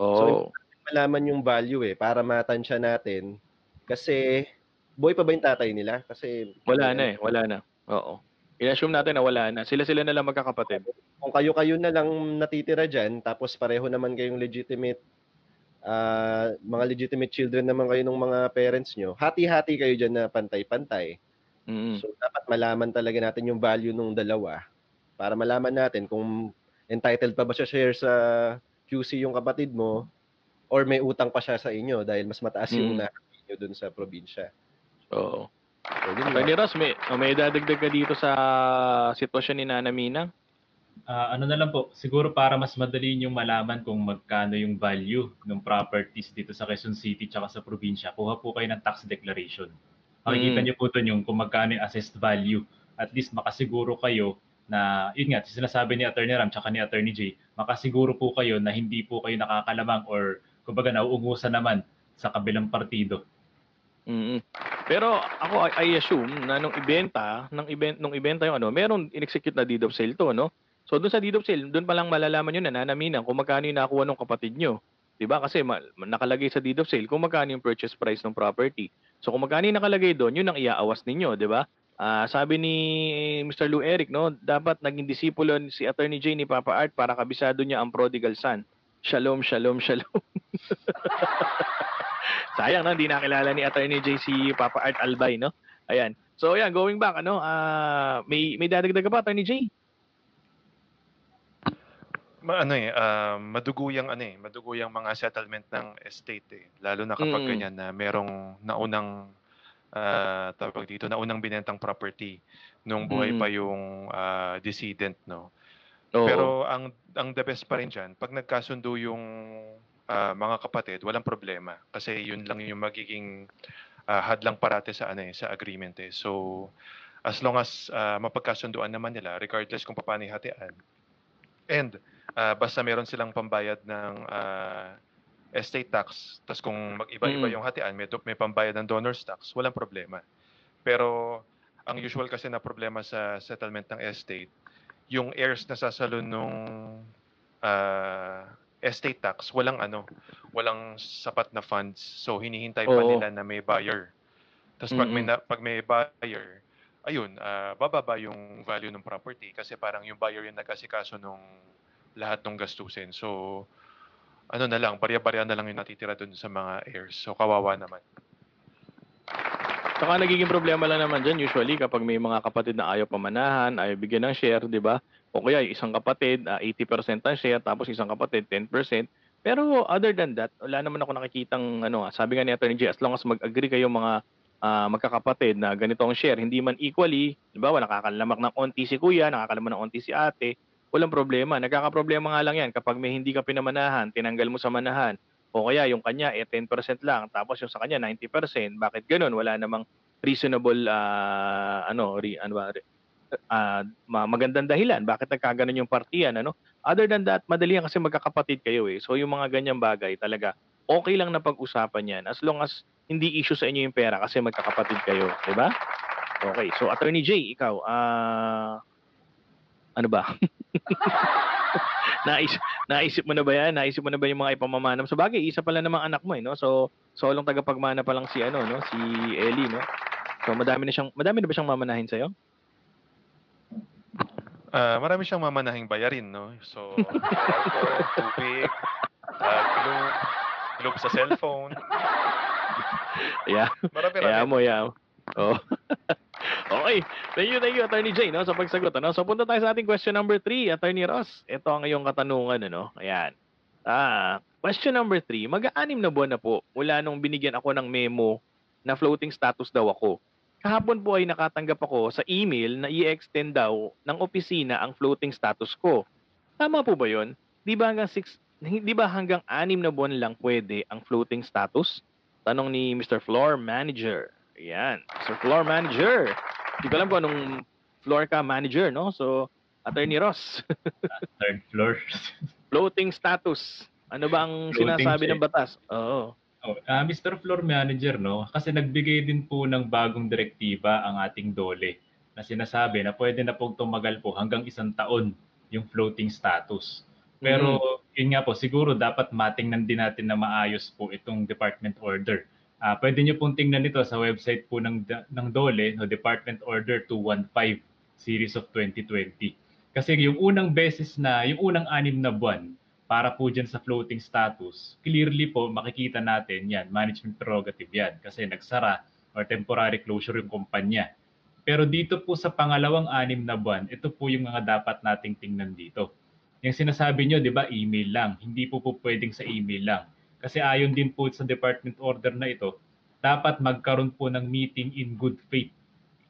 Oo. Malaman yung value eh, para matansya natin. Kasi, boy pa ba yung tatay nila? Kasi, wala na eh. Wala na. Oo. I-assume natin na wala na. Sila-sila na lang magkakapatid. Kung kayo-kayo na lang natitira dyan, tapos pareho naman kayong legitimate, ah, mga legitimate children naman kayo ng mga parents nyo, hati-hati kayo dyan na pantay-pantay. Mm. So, dapat malaman talaga natin yung value nung dalawa para malaman natin kung entitled pa ba siya share sa QC yung kapatid mo or may utang pa siya sa inyo dahil mas mataas yung Mm. nahati nyo dun sa probinsya. Oo. So. Attorney Ross, may, may dadagdag ka dito sa sitwasyon ni Nana Minang? Ah, ano na lang po, siguro para mas madali yung malaman kung magkano yung value ng properties dito sa Quezon City tsaka sa probinsya, kuha po kayo ng tax declaration. Makikita Mm. niyo po doon yung kung magkano yung assessed value. At least makasiguro kayo na, yun nga, sinasabi ni Attorney Ram tsaka ni Attorney Jay, makasiguro po kayo na hindi po kayo nakakalamang or kumbaga nauungusan naman sa kabilang partido. mm Pero ako, I, I assume na nung ibenta, nung, ibent, nung ibenta yung ano, meron in-execute na deed of sale to, no? So doon sa deed of sale, doon pa lang malalaman nyo na nanaminan kung magkano yung nakuha ng kapatid nyo. 'Di ba? Kasi nakalagay sa deed of sale kung magkano yung purchase price ng property. So kung magkano yung nakalagay doon, yun ang iaawas ninyo, 'di ba? Ah, sabi ni Mr. Lou Eric, no, dapat naging disipulo si Attorney J ni Papa Art para kabisado niya ang prodigal son. Shalom, shalom, shalom. Sayang no, hindi nakilala ni Attorney J si Papa Art Albay, no? Ayan. So ayan, going back, ano, ah may may dadagdag ka pa, Attorney J? Ma, ano eh, ah, madugo yung ano eh, madugo yung mga settlement ng estate eh. Lalo na kapag Mm. ganyan na merong naunang ah, tawag dito, naunang binentang property nung buhay Mm. pa yung ah, decedent, no. Oo. Pero ang ang the best pa rin diyan, pag nagkasundo yung ah, mga kapatid, walang problema kasi yun lang yung magiging ah, hadlang parate sa ano eh, sa agreement eh. So as long as ah, mapagkasunduan naman nila regardless kung paano hatian. And ah, basta meron silang pambayad ng ah, estate tax, tas kung mag-iba-iba Mm. yung hatian, may, may pambayad ng donor's tax, walang problema. Pero ang usual kasi na problema sa settlement ng estate, yung heirs na sasalon nung ah, estate tax, walang ano, walang sapat na funds. So hinihintay pa Oo. nila na may buyer. Tapos pag may na, pag may buyer, ayun, ah, bababa yung value ng property kasi parang yung buyer yung nag-asikaso nung lahat ng gastusin. So ano na lang, barya-barya na lang yung natitira dun sa mga heirs. So kawawa naman. Saka nagiging problema lang naman dyan usually kapag may mga kapatid na ayaw pamanahan, ayaw bigyan ng share, di ba? O kaya isang kapatid, ah, 80% ang share, tapos isang kapatid, 10%. Pero other than that, wala naman ako nakikitang, ano, ah, sabi nga ni Atty. J, as long as mag-agree kayo mga ah, magkakapatid na ganito ang share, hindi man equally, di ba? Nakakalamak ng onti si kuya, nakakalamak ng onti si ate, walang problema. Nagkakaproblema nga lang yan kapag may hindi ka pinamanahan, tinanggal mo sa manahan, o kaya yung kanya eh 10% lang tapos yung sa kanya 90%. Bakit ganun? Wala namang reasonable ah, ano, re, ano ba, ma- magandang dahilan bakit nagkaganon yung partiyan ano. Other than that, madali yan kasi magkakapatid kayo eh. So yung mga ganyang bagay talaga okay lang na pag-usapan yan as long as hindi issue sa inyo yung pera kasi magkakapatid kayo, 'di ba? Okay. So Attorney J, ikaw ah ano ba? Naisip, naisip mo na ba yan? Naisip mo na ba yung mga ipamamanam? So bagay, isa pala namang anak mo eh, no? So solong tagapagmana pa lang si ano, no? Si Ellie, no? So madami na siyang madami na ba siyang mamanahin sa'yo? Ah, marami siyang mamanahing bayarin, no? So, cellphone, tubig, ah, globe, globe sa cellphone. Yeah. Marami Kaya rami. mo, yeah. Oh. Okay. Thank you, thank you, Attorney J, no? Sa pagsagot, ano? So punta tayo sa ating question number 3, Attorney Ross. Ito ang iyong katanungan, ano? Ayan. Ah, question number 3, mag-aanim na buwan na po mula nung binigyan ako ng memo na floating status daw ako. Kahapon po ay nakatanggap ako sa email na i-extend daw ng opisina ang floating status ko. Tama po ba 'yon? Di ba hanggang six, di ba hanggang anim na buwan lang pwede ang floating status? Tanong ni Mr. Floor Manager. Ayan, Mr. Floor Manager. Hindi ko alam kung anong floor ka manager, no? So, Attorney Ross, Third floor. floating status. Ano ba ang Floating sinasabi siya ng batas? Oo. Oh, ah, Mr. Floor Manager, no? Kasi nagbigay din po ng bagong direktiba ang ating DOLE na sinasabi na pwede na pong tumagal po hanggang isang taon yung floating status. Pero yun nga po, siguro dapat matingnan din natin na maayos po itong department order. Ah, pwede niyo pong tingnan ito sa website po ng ng DOLE, no, Department Order 215 series of 2020. Kasi yung unang beses na, yung unang anim na buwan, para po dyan sa floating status, clearly po makikita natin yan, management prerogative yan kasi nagsara or temporary closure yung kumpanya. Pero dito po sa pangalawang anim na buwan, ito po yung mga dapat nating tingnan dito. Yung sinasabi nyo, di ba, email lang. Hindi po po pwedeng sa email lang. Kasi ayon din po sa department order na ito, dapat magkaroon po ng meeting in good faith.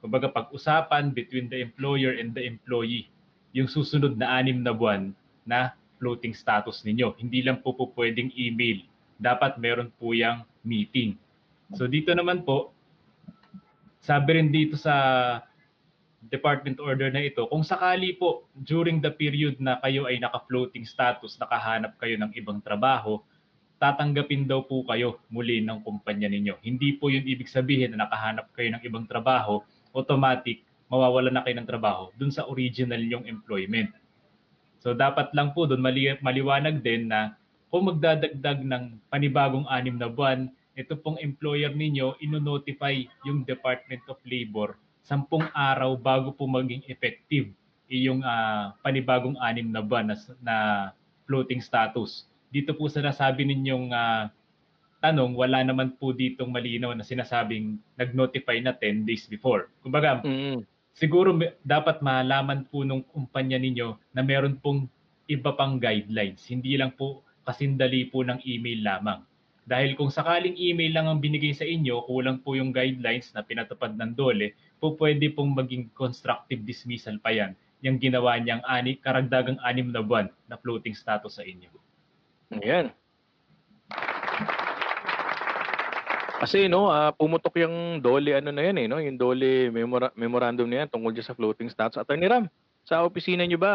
Kumbaga pag-usapan between the employer and the employee, yung susunod na anim na buwan na floating status ninyo. Hindi lang po po pwedeng email. Dapat meron po yung meeting. So dito naman po, sabi rin dito sa department order na ito, kung sakali po during the period na kayo ay naka-floating status, nakahanap kayo ng ibang trabaho, tatanggapin daw po kayo muli ng kumpanya ninyo. Hindi po yun ibig sabihin na nakahanap kayo ng ibang trabaho, automatic mawawala na kayo ng trabaho dun sa original yung employment. So dapat lang po doon mali- maliwanag din na kung magdadagdag ng panibagong anim na buwan, ito pong employer ninyo, ino-notify yung Department of Labor sampung araw bago po maging effective yung ah, panibagong anim na buwan na, na floating status. Dito po sa nasabi ninyong ah, tanong, wala naman po ditong malinaw na sinasabing nag-notify na 10 days before. Kumbaga, Mm. siguro dapat malaman po nung kumpanya ninyo na meron pong iba pang guidelines. Hindi lang po kasindali po ng email lamang. Dahil kung sakaling email lang ang binigay sa inyo, kulang po yung guidelines na pinatupad ng DOLE, po pwede pong maging constructive dismissal pa yan yung ginawa niyang ani, karagdagang anim na buwan na floating status sa inyo. Ayan. Kasi no, ah, pumutok yung Dole ano na yan eh, no? Yung Dole memora- memorandum na yan tungkol dyan sa floating status. Attorney Ram, sa opisina niyo ba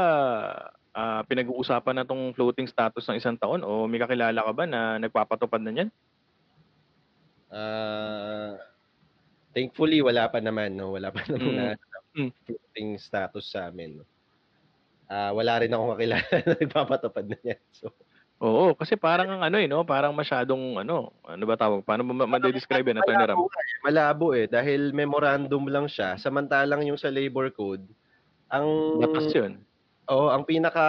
ah, pinag-uusapan na tong floating status ng isang taon o may kakilala ka ba na nagpapatupad na niyan? Ah, thankfully wala pa naman no, wala pa naman Mm. na Mm. floating status sa amin. No? Ah, wala rin akong kakilala na nagpapatupad na yan. So, Oo, kasi parang ang ano eh, no? Parang masyadong ano, ano ba tawag? Paano mo ma- ma-describe yan, Ram? nga eh, malabo eh dahil memorandum lang siya samantalang yung sa labor code ang Batas yun. Oh, ang pinaka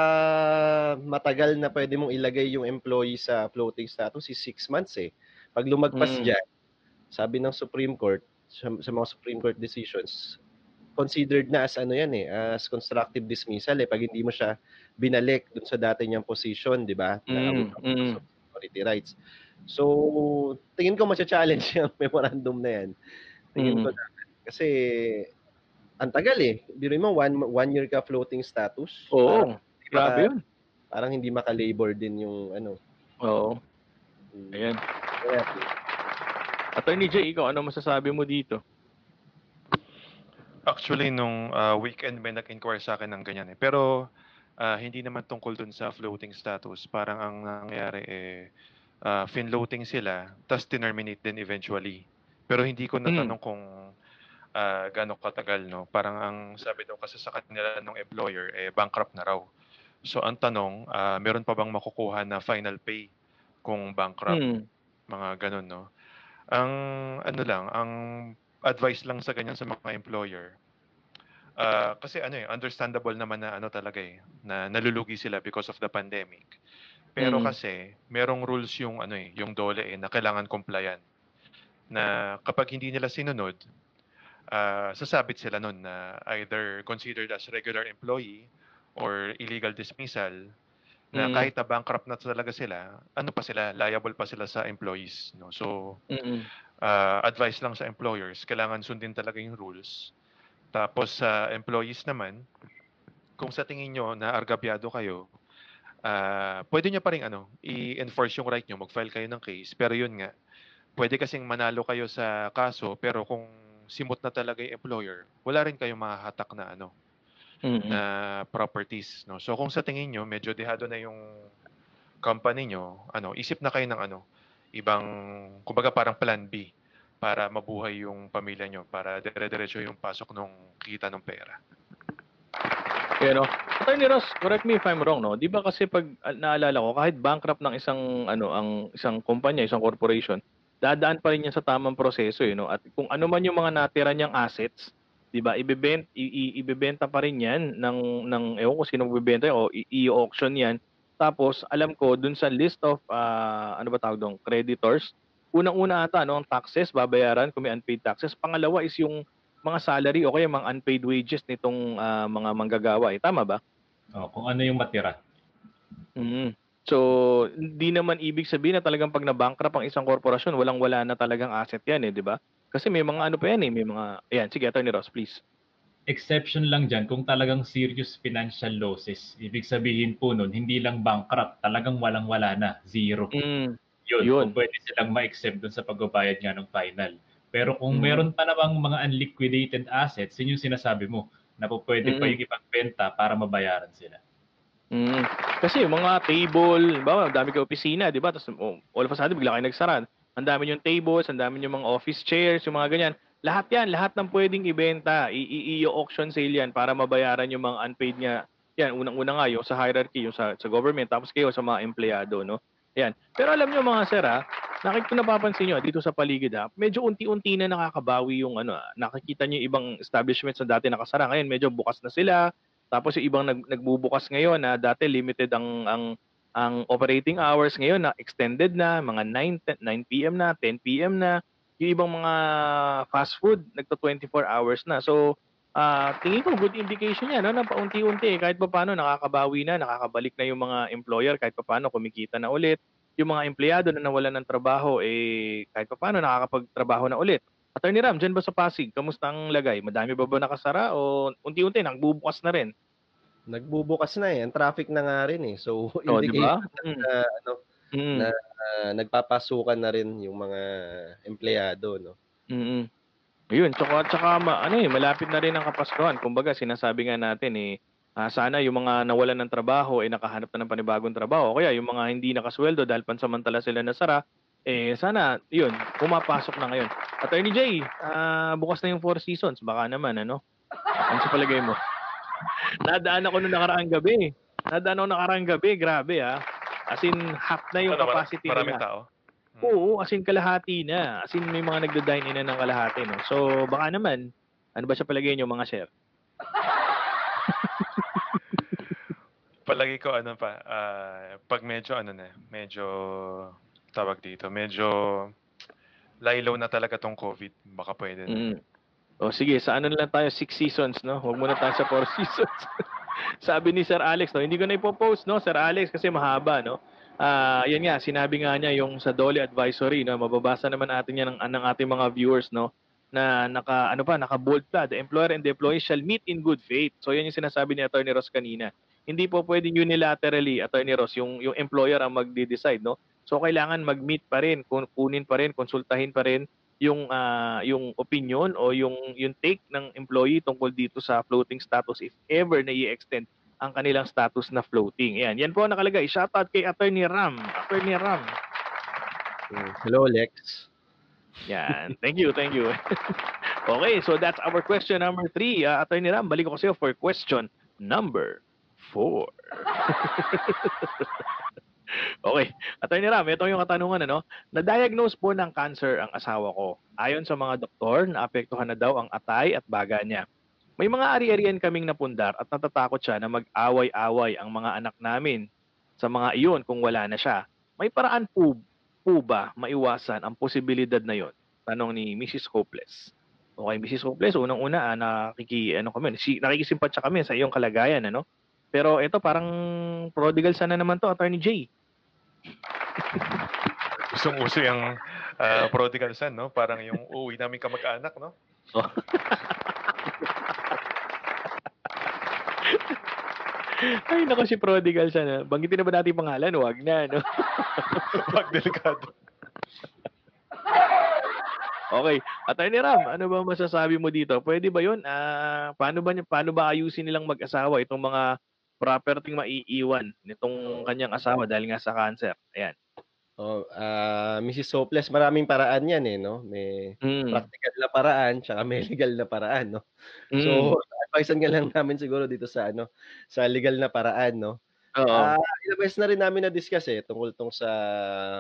matagal na pwede mong ilagay yung employee sa floating status is six months eh. Pag lumagpas Mm. dyan, sabi ng Supreme Court, sa, sa mga Supreme Court decisions, considered na as ano yan eh, as constructive dismissal eh, pag hindi mo siya binalik dun sa dati niyang position, di ba? Na Mm, mm. authority rights. So, tingin ko masya-challenge yung memorandum na yan. Tingin Mm. ko na. Kasi, ang tagal eh. Biro mo, one, one year ka floating status. Oo, Parang, grabe yun. parang hindi maka-labor din yung ano. Oo, mm, ayan. kaya, Attorney Jay, ikaw, ano masasabi mo dito? Actually, nung ah, weekend may nag-inquire sa akin ng ganyan eh. Pero ah, hindi naman tungkol dun sa floating status. Parang ang nangyari eh, ah, fin-loating sila, tapos terminate din eventually. Pero hindi ko natanong kung ah, gaano katagal, no? Parang ang sabi daw kasi sa kanila ng employer, eh, bankrupt na raw. So ang tanong, ah, meron pa bang makukuha na final pay kung bankrupt? Hmm. mga ganun, no? Ang ano lang, ang advice lang sa ganyan sa mga employer. Ah, kasi ano eh, understandable naman na ano talaga eh, na nalulugi sila because of the pandemic. Pero Mm. kasi merong rules yung ano eh, yung dole eh na kailangan compliant. Na kapag hindi nila sinunod, ah, sasabit sila nun na either considered as regular employee or illegal dismissal na Mm. kahit na bankrupt na talaga sila, ano pa sila, liable pa sila sa employees. No? So, Mm-mm. uh, advice lang sa employers, kailangan sundin talaga yung rules. Tapos sa employees naman, kung sa tingin nyo na argabyado kayo, ah pwede nyo pa rin ano, i-enforce yung right nyo, mag-file kayo ng case. Pero yun nga, pwede kasing manalo kayo sa kaso, pero kung simot na talaga yung employer, wala rin kayong mahahatak na ano, Mm-mm. na properties no so kung sa tingin nyo medyo dehado na yung company nyo ano isip na kayo ng ano ibang kumbaga parang plan B para mabuhay yung pamilya nyo para dire-diretso yung pasok ng kita ng pera Kaya no, Attorney Ross, correct me if I'm wrong, no? Di ba kasi pag ah, naalala ko, kahit bankrupt ng isang, ano, ang isang kumpanya, isang corporation, dadaan pa rin yan sa tamang proseso, eh, no? At kung ano man yung mga natira niyang assets, di ba, ibebenta, ibebenta pa rin yan ng, ng ewan ko sino magbebenta o i-auction yan. Tapos, alam ko, dun sa list of, ah, ano ba tawag doon, creditors, unang-una ata, no, ang taxes, babayaran kung may unpaid taxes. Pangalawa is yung mga salary o kaya mga unpaid wages nitong ah, mga manggagawa. Eh. Tama ba? Oh, kung ano yung matira. Mm. So, hindi naman ibig sabihin na talagang pag na-bankrupt ang isang korporasyon, walang-wala na talagang asset yan eh, di ba? Kasi may mga ano pa yan eh, may mga... Ayan, sige, Attorney Ross, please. Exception lang dyan kung talagang serious financial losses. Ibig sabihin po nun, hindi lang bankrupt, talagang walang-wala na, zero. Mm. Yun, Yun. kung pwede silang ma-exempt dun sa pagbabayad nga ng final. Pero kung Mm. meron pa namang mga unliquidated assets, yun yung sinasabi mo, na po pwede pa Mm. yung ipagbenta para mabayaran sila. Mm. Kasi yung mga table, ba, ang dami kayo opisina, di ba? Tapos oh, all of a sudden, bigla kayo nagsara. Ang dami yung tables, ang dami yung mga office chairs, yung mga ganyan. Lahat yan, lahat ng pwedeng ibenta, i-auction sale yan para mabayaran yung mga unpaid niya. Yan, unang-una nga yung sa hierarchy, yung sa, sa government, tapos kayo sa mga empleyado, no? Yan. Pero alam nyo mga sir, ha, nakik ko napapansin nyo dito sa paligid, ha, medyo unti-unti na nakakabawi yung ano, ah, nakikita nyo ibang establishments na dati nakasara. Ngayon, medyo bukas na sila. Tapos yung ibang nag, nagbubukas ngayon na dati limited ang ang ang operating hours ngayon na extended na mga 9 10 9 PM na 10 PM na yung ibang mga fast food nagto 24 hours na so ah tingin ko good indication yan no na paunti-unti kahit pa paano nakakabawi na nakakabalik na yung mga employer kahit pa paano kumikita na ulit yung mga empleyado na nawalan ng trabaho eh kahit pa paano nakakapagtrabaho na ulit Attorney Ram, dyan ba sa Pasig, kamusta ang lagay? Madami ba ba nakasara o unti-unti nagbubukas na rin? Nagbubukas na eh. Ang traffic na nga rin eh. So, Oh, di ba? Mm. ano, Mm. na ah, nagpapasukan na rin yung mga empleyado, no? Mm. Ayun, tsaka tsaka ma, ano eh, malapit na rin ang Kapaskuhan. Kumbaga, sinasabi nga natin eh, ah, sana yung mga nawalan ng trabaho ay nakahanap na ng panibagong trabaho. Kaya yung mga hindi nakasweldo dahil pansamantala sila nasara, eh sana, yun, pumapasok na ngayon. Attorney Jay, ah, bukas na yung Four Seasons. Baka naman, ano? Ano sa palagay mo? Nadaan ako nung nakaraang gabi. Nadaan ako nakaraang gabi. Grabe, ah. As in, half na yung Ano, mara- capacity maraming nila. tao. Mm. Oo, as in kalahati na. As in may mga nagda-dine in na ng kalahati, no? So, baka naman, ano ba sa palagay nyo mga sir? Palagi ko ano pa, ah, pag medyo ano na, medyo tawag dito, medyo laylaw na talaga tong COVID, baka pwede na. Mm. O sige, sa ano na lang tayo, six seasons, no? Huwag muna tayo sa four seasons. Sabi ni Sir Alex, no? Hindi ko na ipopost, no? Sir Alex, kasi mahaba, no? Ah, yan nga, sinabi nga niya yung sa Dolly Advisory, no? Mababasa naman natin yan ng, ng ating mga viewers, no? Na naka, ano pa, naka bold pa, the employer and the employee shall meet in good faith. So yan yung sinasabi ni Attorney Ross kanina. Hindi po pwedeng unilaterally, Attorney Ross, yung, yung employer ang magde-decide, no? So kailangan mag-meet pa rin, kun- kunin pa rin, konsultahin pa rin yung ah, yung opinion o yung yung take ng employee tungkol dito sa floating status if ever na i-extend ang kanilang status na floating. Ayan, yan po ang nakalagay. Shoutout kay Attorney Ram. Attorney Ram. Hello, Lex. Yan. Thank you, thank you. okay, so that's our question number three. Uh, Attorney Ram, balik ko sa'yo for question number four. okay, Attorney Ram, ito yung katanungan, ano? Na-diagnose po ng cancer ang asawa ko. Ayon sa mga doktor, naapektuhan na daw ang atay at baga niya. May mga ari-arian kaming napundar at natatakot siya na mag-away-away ang mga anak namin sa mga iyon kung wala na siya. May paraan po, po ba maiwasan ang posibilidad na yon? Tanong ni Mrs. Hopeless. Okay, Mrs. Hopeless, unang-una, ah, nakiki, ano kami, si, nakikisimpatsa kami sa iyong kalagayan, ano? Pero ito, parang prodigal sana naman to, Attorney J. Gustong uso yung ah, prodigal son, no? Parang yung uuwi namin kamag-anak, no? Ay, nako si prodigal sana. Banggitin na ba natin yung pangalan? Huwag na, no? Pag delikado. Okay. Attorney Ram, ano ba masasabi mo dito? Pwede ba yun? Ah, paano ba niya- paano ba ayusin nilang mag-asawa itong mga property maiiwan nitong kanyang asawa dahil nga sa cancer? Ayan. Oh, ah, Mrs. Hopeless, maraming paraan 'yan eh, no? May Mm. practical na paraan, tsaka may legal na paraan, no? Mm. So, advisean nga lang namin siguro dito sa ano, sa legal na paraan, no? Oo. Ah, ilang beses na rin namin na-discuss eh tungkol tong sa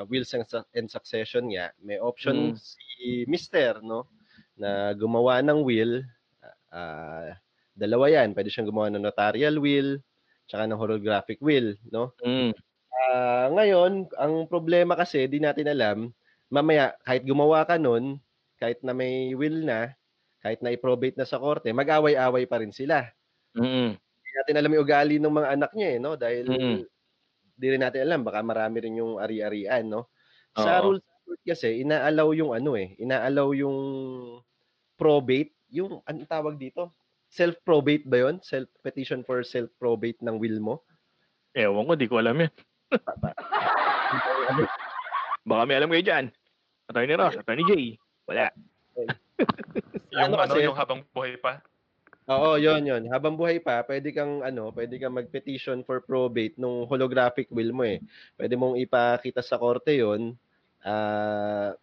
wills and, Suc- and succession nga. May option Mm. si Mister, no, na gumawa ng will. Ah, dalawa 'yan. Pwede siyang gumawa ng notarial will, tsaka ng holographic will, no? Mm. Ah, ngayon, ang problema kasi di natin alam, mamaya kahit gumawa ka nun, kahit na may will na, kahit na i-probate na sa korte, mag-away-away pa rin sila. Mm. Hindi natin alam yung ugali ng mga anak niya eh, no? Dahil Mm. di rin natin alam, baka marami rin yung ari-arian, no? Sa Oo. rules of court kasi, inaalaw yung ano eh, inaalaw yung probate, yung, anong tawag dito? Self-probate ba yon? Self-petition for self-probate ng will mo? Ewan ko, di ko alam yan. Baka may alam kayo dyan. Attorney Ross, Attorney J. Wala. Yung Ano ano, kasi- yung habang buhay pa. Oo, yon yon. Habang buhay pa, pwede kang ano, pwede kang mag-petition for probate nung holographic will mo eh. Pwede mong ipakita sa korte yon. Ah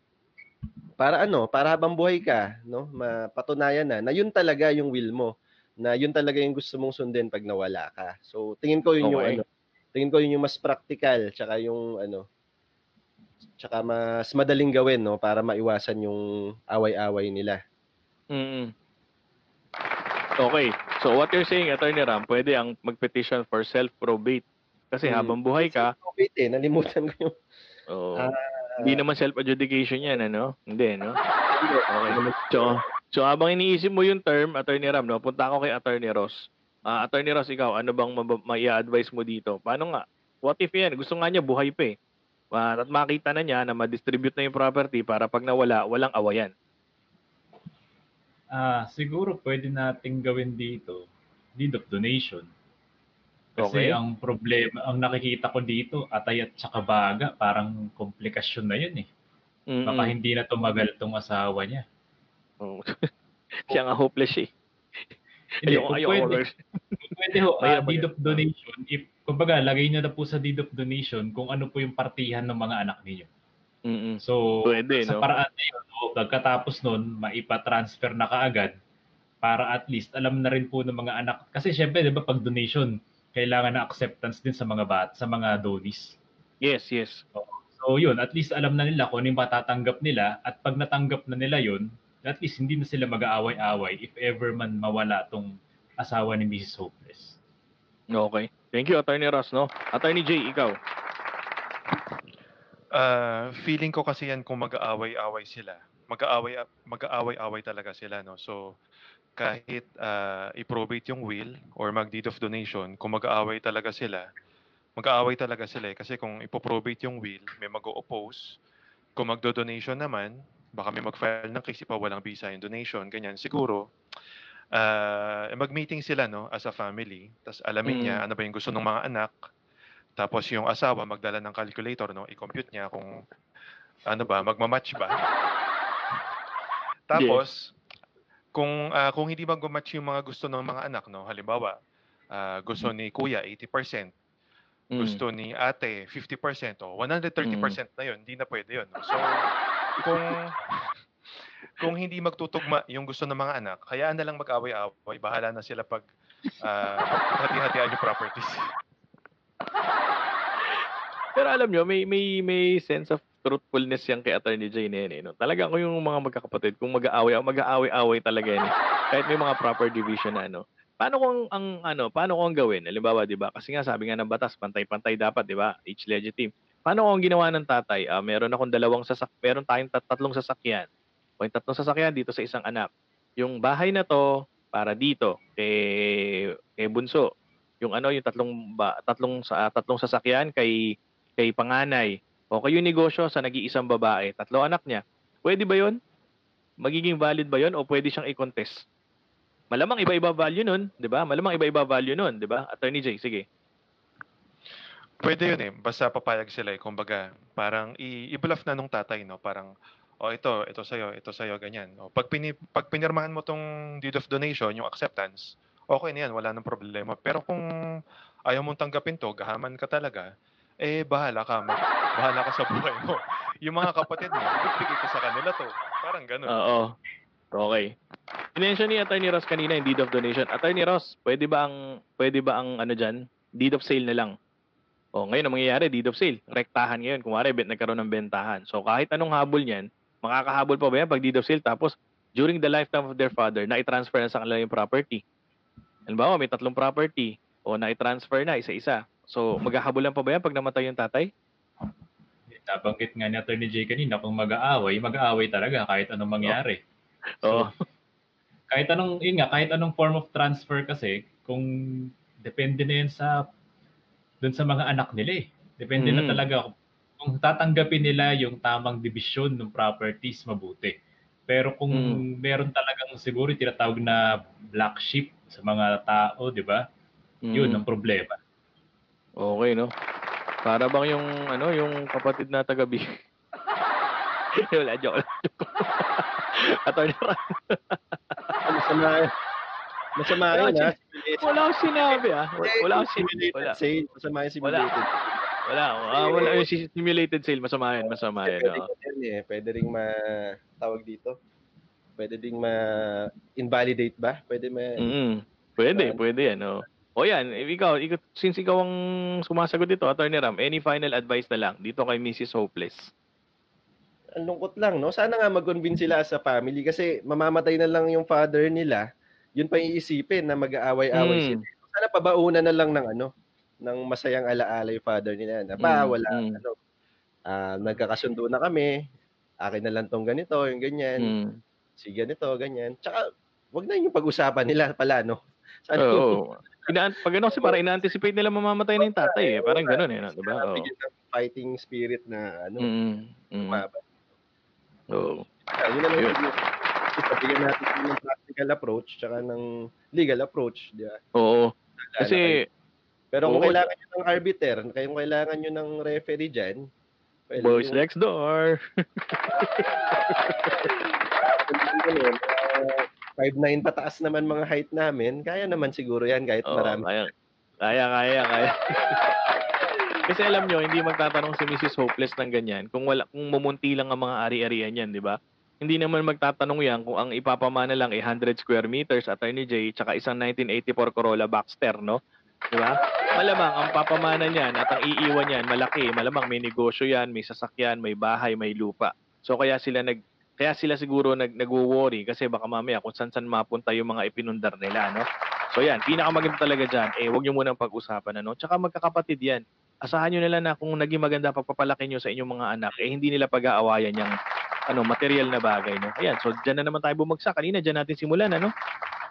para ano, para habang buhay ka, no? Mapatunayan na na yun talaga yung will mo. Na yun talaga yung gusto mong sundin pag nawala ka. So, tingin ko yun yung Okay. ano, tingin ko yun yung mas practical tsaka yung ano tsaka mas madaling gawin no para maiwasan yung away-away nila. Mm. Okay. So what you're saying, Attorney Ram, pwede ang mag-petition for self-probate. Kasi Hmm. habang buhay ka, Probate eh, nalimutan ko yung oh, Ah, hindi naman self-adjudication yan, ano? Hindi, no? Okay. So, so habang iniisip mo yung term, Attorney Ram, no, punta ako kay Attorney Ross. Ah, Attorney Ross, ikaw, ano bang mab- mai-advise mo dito? Paano nga? What if yan? Gusto nga niya buhay pa eh. Ah, at makita na niya na ma-distribute na yung property para pag nawala, walang awayan. Ah, siguro pwede nating gawin dito deed of donation. Kasi Okay. ang problema, ang nakikita ko dito, atay at saka baga, parang komplikasyon na yun eh. Baka Mm-mm. hindi na tumagal tong asawa niya. Oo. Kaya nga hopeless eh. Ayoko, kung ayoko. pwede, pwede ho, Mahirap, deed of donation, if, kumbaga, lagay niyo na po sa deed of donation kung ano po yung partihan ng mga anak ninyo. Mm-mm. So, Pwede, sa no? paraan na yun, pagkatapos nun, maipa-transfer na kaagad para at least alam na rin po ng mga anak. Kasi syempre, di ba, pag donation, kailangan na acceptance din sa mga bat, sa mga donis. Yes, yes. So yun, at least alam na nila kung ano yung matatanggap nila at pag natanggap na nila yun, at least hindi na sila mag-aaway-away if ever man mawala tong asawa ni Mrs. Hopeless. Okay. Thank you, Attorney Ross, no? Attorney Jay, ikaw. Ah, feeling ko kasi yan kung mag-aaway-away sila. Mag-aaway mag-aaway-away talaga sila no. So kahit ah, i-probate yung will or mag-deed of donation, kung mag-aaway talaga sila, mag-aaway talaga sila eh. kasi kung ipoprobate yung will, may mag-oppose. Kung magdo-donation naman, baka may mag-file ng case pa walang visa yung donation, ganyan. Siguro ah, mag-meeting sila no as a family, tapos alamin niya Mm. ano ba yung gusto ng mga anak. Tapos yung asawa magdala ng calculator no, i-compute niya kung ano ba, magma-match ba. Tapos kung ah, kung hindi magma-match yung mga gusto ng mga anak no, halimbawa ah, gusto ni kuya 80%, Mm. gusto ni ate 50% o 130% na yun, hindi na pwede yun. no? So kung kung hindi magtutugma yung gusto ng mga anak, hayaan na lang mag-away-away, bahala na sila pag ah, hati-hatian yung properties. Pero alam nyo, may, may, may sense of truthfulness yan kay Attorney yan, eh, no? Talaga kung yung mga magkakapatid, kung mag-aaway, mag-aaway-away talaga yan. eh. Kahit may mga proper division na ano. Paano kung ang ano, paano kung ang gawin? Halimbawa, 'di ba? Kasi nga sabi nga ng batas, pantay-pantay dapat, 'di ba? Each legitimate. Paano kung ginawa ng tatay, ah, meron akong dalawang sasak, meron tayong tat- tatlong sasakyan. O yung tatlong sasakyan dito sa isang anak. Yung bahay na to para dito kay kay bunso. Yung ano, yung tatlong ba, tatlong sa tatlong sasakyan kay kay panganay. O kay yung negosyo sa nag-iisang babae, tatlo anak niya. Pwede ba 'yon? Magiging valid ba 'yon o pwede siyang i-contest? Malamang iba-iba value nun, 'di ba? Malamang iba-iba value nun, 'di ba? Attorney Jay, sige. Pwede yun eh, basta papayag sila eh. Kumbaga, parang i-bluff na nung tatay, no? Parang, oh ito, ito sa'yo, ito sa'yo, ganyan. O, pag, pini, pag pinirmahan mo tong deed of donation, yung acceptance, okay na yan, wala nang problema. Pero kung ayaw mong tanggapin to, gahaman ka talaga, eh, bahala ka. Mag, bahala ka sa buhay mo. Yung mga kapatid mo, bibigay ka sa kanila to. Parang ganun. Oo. Okay. Inensyon ni Attorney Ross kanina yung deed of donation. Attorney Ross, pwede ba ang pwede ba ang ano diyan? Deed of sale na lang. O ngayon ang mangyayari, deed of sale. Rektahan ngayon. Kung wari, bet nagkaroon ng bentahan. So kahit anong habol niyan, makakahabol pa ba yan pag deed of sale tapos during the lifetime of their father, na i-transfer na sa kanila yung property. Halimbawa, may tatlong property o na i-transfer na isa-isa. So maghahabulan pa ba yan pag namatay yung tatay? Nabanggit nga ni Atty. J kanina, kung mag-aaway, mag-aaway talaga kahit anong mangyari. Oo. So, kahit anong, yun nga, kahit anong form of transfer kasi, kung depende na yan sa, dun sa mga anak nila eh. Depende na Mhm. talaga kung tatanggapin nila yung tamang division ng properties mabuti. Pero kung Mm. meron talagang siguro tinatawag na black sheep sa mga tao, di ba? Yun Mm. ang problema. Okay, no? Para bang yung, ano, yung kapatid na taga B. Wala, joke lang. Attorney Ross, Masama, masama Wala yun, ha? wala akong sinabi, ah. Wala, akong sin- simulated wala. Masama yung simulated. Wala, ah, wala yung si- simulated sale, masama yan, masama yan. Pwede rin eh. Pwede ring ma tawag dito. Pwede ding ma invalidate ba? Pwede ma Mm Pwede, Yan. pwede yan, oh. O yan, ikaw, ikaw, since ikaw ang sumasagot dito, Attorney Ram, any final advice na lang dito kay Mrs. Hopeless? ang lungkot lang, no? Sana nga mag-convince sila sa family kasi mamamatay na lang yung father nila. Yun pa iisipin na mag-aaway-away Mm. sila. Sana pabauna na lang ng ano, ng masayang alaala yung father nila. Na ba, Mm, wala, mm. ano, ah, nagkakasundo na kami. Akin na lang tong ganito, yung ganyan. Mm. Si ganito, ganyan. Tsaka, wag na yung pag-usapan nila pala, no? Sana Oo. Ina pag ano kasi para ina-anticipate nila mamamatay na yung tatay eh. Parang gano'n eh, no? 'di ba? Ng fighting spirit na ano, Mm. Mm. Oo. Ah, yun na lang Ayun. siguro. Kasi bigyan natin ng practical approach tsaka ng legal approach, di ba? Oo. Kasi Pero kung Oo. kailangan nyo ng arbiter, kung kailangan nyo ng referee dyan, well, Boys yung- next door. Ah, 5'9 pataas naman mga height namin, kaya naman siguro yan kahit Oo, marami. Kaya, kaya, kaya. kaya. Kasi alam nyo, hindi magtatanong si Mrs. Hopeless ng ganyan kung wala kung mumunti lang ang mga ari-arian yan, di ba? Hindi naman magtatanong yan kung ang ipapamana lang ay 100 square meters Attorney J tsaka isang 1984 Corolla Boxster, no? Di ba? Malamang ang papamana niyan at ang iiwan niyan malaki, malamang may negosyo yan, may sasakyan, may bahay, may lupa. So kaya sila nag kaya sila siguro nag nagwo-worry kasi baka mamaya kung saan-saan mapunta yung mga ipinundar nila, no? So yan, pinakamaganda talaga dyan, eh huwag nyo munang pag-usapan, ano? Tsaka magkakapatid yan. Asahan nyo nila na kung naging maganda pagpapalaki nyo sa inyong mga anak, eh hindi nila pag-aawayan yung ano, material na bagay, no? Ayan, so dyan na naman tayo bumagsak. Kanina, dyan natin simulan, ano?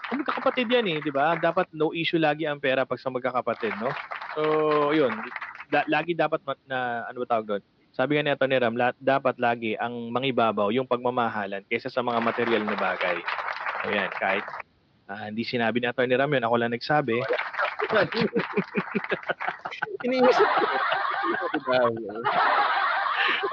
Magkakapatid yan, eh, di ba? Dapat no issue lagi ang pera pag sa magkakapatid, no? So, yun. Da- lagi dapat mat- na, ano ba tawag doon? Sabi nga ni Atty. Ram, la- dapat lagi ang mangibabaw yung pagmamahalan kaysa sa mga material na bagay. Ayan, kahit ah, hindi sinabi ni Atty. Ram yun, ako lang nagsabi. Iniisip ko.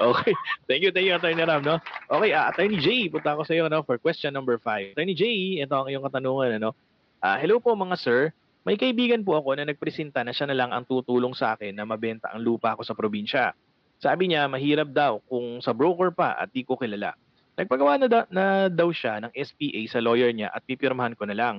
Okay. Thank you, thank you, Atty. Ram, no? Okay, uh, Atty. J, punta ako sa iyo, no, for question number 5. Atty. J, ito ang iyong katanungan, ano? Ah, hello po, mga sir. May kaibigan po ako na nagpresenta na siya na lang ang tutulong sa akin na mabenta ang lupa ko sa probinsya. Sabi niya, mahirap daw kung sa broker pa at di ko kilala. Nagpagawa na, da- na daw siya ng SPA sa lawyer niya at pipirmahan ko na lang.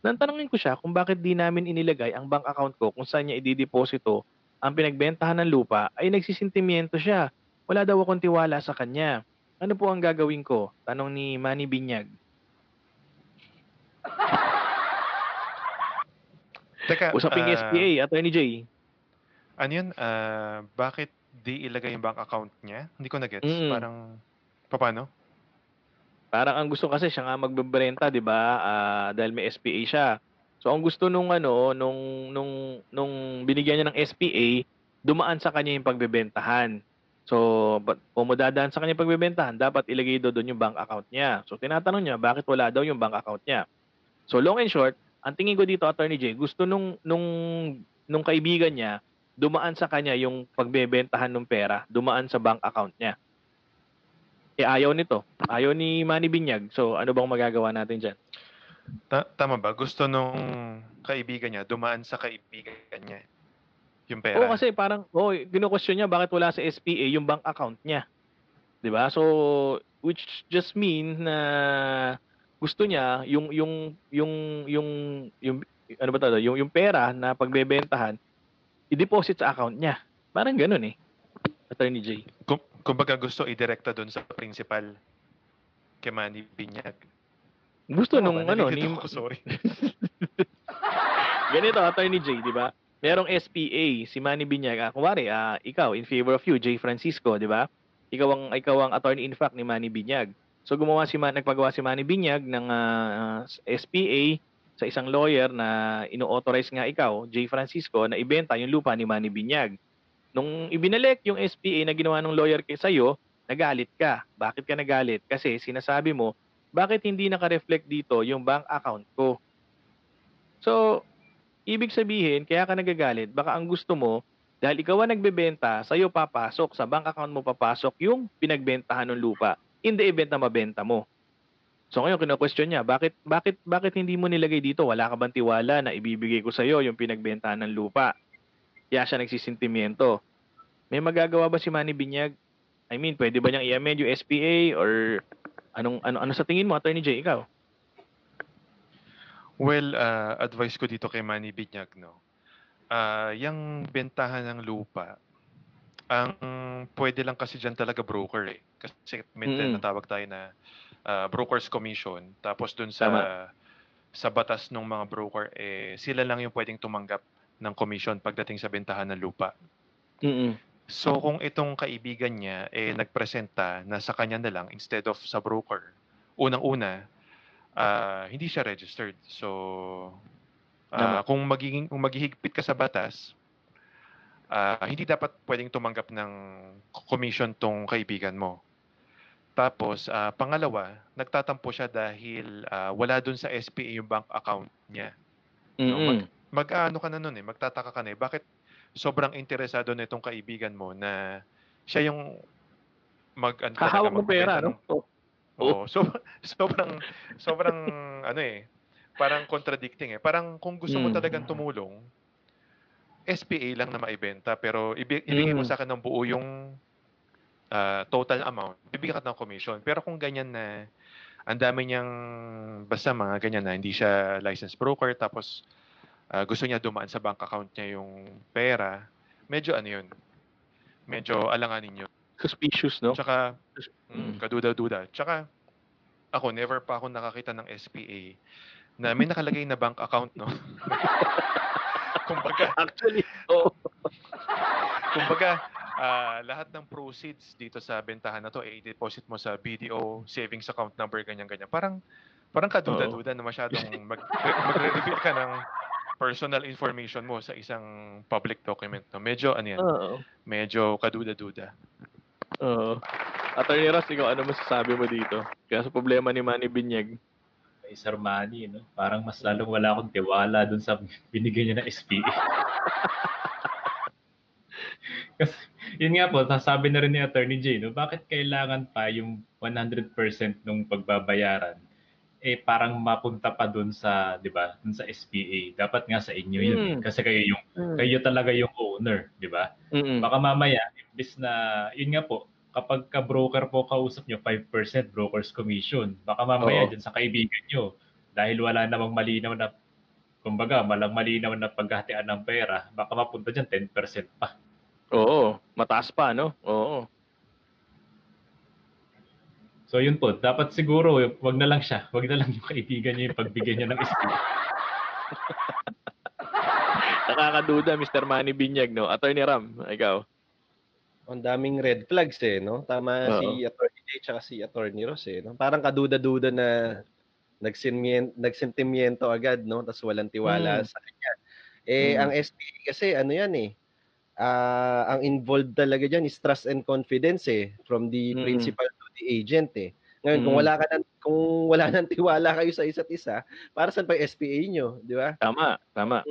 Nang tanongin ko siya kung bakit di namin inilagay ang bank account ko kung saan niya idideposito ang pinagbentahan ng lupa ay nagsisintimiento siya. Wala daw akong tiwala sa kanya. Ano po ang gagawin ko? Tanong ni Manny Binyag. Teka, Usaping ah, SPA, Attorney J. Ano yun? Ah, bakit di ilagay yung bank account niya? Hindi ko na-gets. Mm. Parang, paano? Parang ang gusto kasi siya nga magbebrenta, 'di ba? Ah, dahil may SPA siya. So ang gusto nung ano, nung nung nung binigyan niya ng SPA, dumaan sa kanya yung pagbebentahan. So, but kung madadaan sa kanya pagbebentahan, dapat ilagay do doon yung bank account niya. So tinatanong niya, bakit wala daw yung bank account niya? So long and short, ang tingin ko dito, Attorney J, gusto nung nung nung kaibigan niya dumaan sa kanya yung pagbebentahan ng pera, dumaan sa bank account niya. Eh ayaw nito. Ayaw ni Manny Binyag. So ano bang magagawa natin diyan? Ta- tama ba? Gusto nung kaibigan niya, dumaan sa kaibigan niya. Yung pera. Oo kasi parang oh, gino-question niya bakit wala sa SPA yung bank account niya. 'Di ba? So which just means na gusto niya yung yung yung yung yung ano ba 'to? Yung yung pera na pagbebentahan i-deposit sa account niya. Parang ganoon eh. Attorney J. Kung, kumbaga gusto i-direkta doon sa principal kay Manny Binyag. Gusto Tama nung ano ni sorry. Ganito, Attorney J, di ba? Merong SPA, si Manny Binyag. Ah, kunwari, ah, ikaw, in favor of you, J. Francisco, di ba? Ikaw ang, ikaw ang attorney in fact ni Manny Binyag. So, gumawa si Man, nagpagawa si Manny Binyag ng ah, SPA sa isang lawyer na ino-authorize nga ikaw, J. Francisco, na ibenta yung lupa ni Manny Binyag. Nung ibinalik yung SPA na ginawa ng lawyer kay sa'yo, nagalit ka. Bakit ka nagalit? Kasi sinasabi mo, bakit hindi naka-reflect dito yung bank account ko? So, ibig sabihin, kaya ka nagagalit, baka ang gusto mo, dahil ikaw ang nagbebenta, sa'yo papasok, sa bank account mo papasok yung pinagbentahan ng lupa in the event na mabenta mo. So ngayon, kino-question niya, bakit, bakit, bakit hindi mo nilagay dito? Wala ka bang tiwala na ibibigay ko sa'yo yung pinagbentahan ng lupa? Kaya siya nagsisintimiento. May magagawa ba si Manny Binyag? I mean, pwede ba niyang i-amend yung SPA or anong ano ano sa tingin mo, Attorney J, ikaw? Well, ah, advice ko dito kay Manny Binyag, no? Ah, yung bentahan ng lupa, ang pwede lang kasi dyan talaga broker eh. Kasi may Mm-mm. tinatawag tayo na ah, broker's commission. Tapos dun sa Tama. sa batas ng mga broker, eh, sila lang yung pwedeng tumanggap ng commission pagdating sa bentahan ng lupa. Mm. So kung itong kaibigan niya eh nagpresenta na sa kanya na lang instead of sa broker, unang-una ah, hindi siya registered. So ah, kung magiging kung maghihigpit ka sa batas, ah, hindi dapat pwedeng tumanggap ng commission tong kaibigan mo. Tapos ah, pangalawa, nagtatampo siya dahil ah, wala dun sa SPA yung bank account niya. Mm. mag- mag-aano ka na nun eh, magtataka ka na eh, bakit sobrang interesado na itong kaibigan mo na siya yung mag ano Hahawak ng pera, no? Oh. So sobrang sobrang ano eh, parang contradicting eh. Parang kung gusto mo Mm. talagang tumulong, SPA lang na maibenta pero ibi- ibigay mo Mm. sa akin ng buo yung ah, total amount, bibigyan ka ng commission. Pero kung ganyan na ang dami niyang basta mga ganyan na hindi siya licensed broker tapos ah, gusto niya dumaan sa bank account niya yung pera, medyo ano yun, medyo alanganin yun. Suspicious, no? Tsaka, Mm. mm, kaduda-duda. Tsaka, ako, never pa ako nakakita ng SPA na may nakalagay na bank account, no? kumbaga, Actually, oo. kumbaga, ah, lahat ng proceeds dito sa bentahan na to, eh, i-deposit mo sa BDO savings account number, ganyan-ganyan. Parang, parang kaduda-duda na masyadong mag, magre-reveal ka ng personal information mo sa isang public document. No? Medyo, ano yan, Oo. medyo kaduda-duda. Oo. Attorney Ross, ikaw ano masasabi mo dito? Kaya sa problema ni Manny Binyag. Kay Sir Manny, no? Parang mas lalong wala akong tiwala dun sa binigay niya ng SPA. Kasi, yun nga po, sasabi na rin ni Attorney J, no? bakit kailangan pa yung 100% nung pagbabayaran eh parang mapunta pa dun sa, 'di ba? Dun sa SPA. Dapat nga sa inyo yun. Mm. Kasi kayo yung kayo talaga yung owner, 'di ba? Mm-mm. Baka mamaya, imbis na, yun nga po, kapag ka-broker po kausap nyo, 5% broker's commission. Baka mamaya Oo. dyan sa kaibigan nyo, dahil wala namang malinaw na, kumbaga, malang malinaw na paghahatian ng pera, baka mapunta dyan 10% pa. Oo. Mataas pa, no? Oo. So yun po, dapat siguro, wag na lang siya, wag na lang yung kaibigan nyo yung pagbigyan niya ng SPA. Nakakaduda, Mr. Manny Binyag, no? Attorney Ram, ikaw. Ang daming red flags eh, no? Tama Oo. si Attorney Jay tsaka si Attorney Ross eh, no? Parang kaduda-duda na nagsinmien nagsentimiento agad, no? Tapos walang tiwala Mm. sa kanya. Eh, Mm. ang SPA kasi ano yan eh, ah, ang involved talaga dyan is trust and confidence eh, from the Mm. principal the agent eh. Ngayon, kung Mm. wala ka ng, kung wala nang tiwala kayo sa isa't isa, para saan pa yung SPA nyo, di ba? Tama, tama.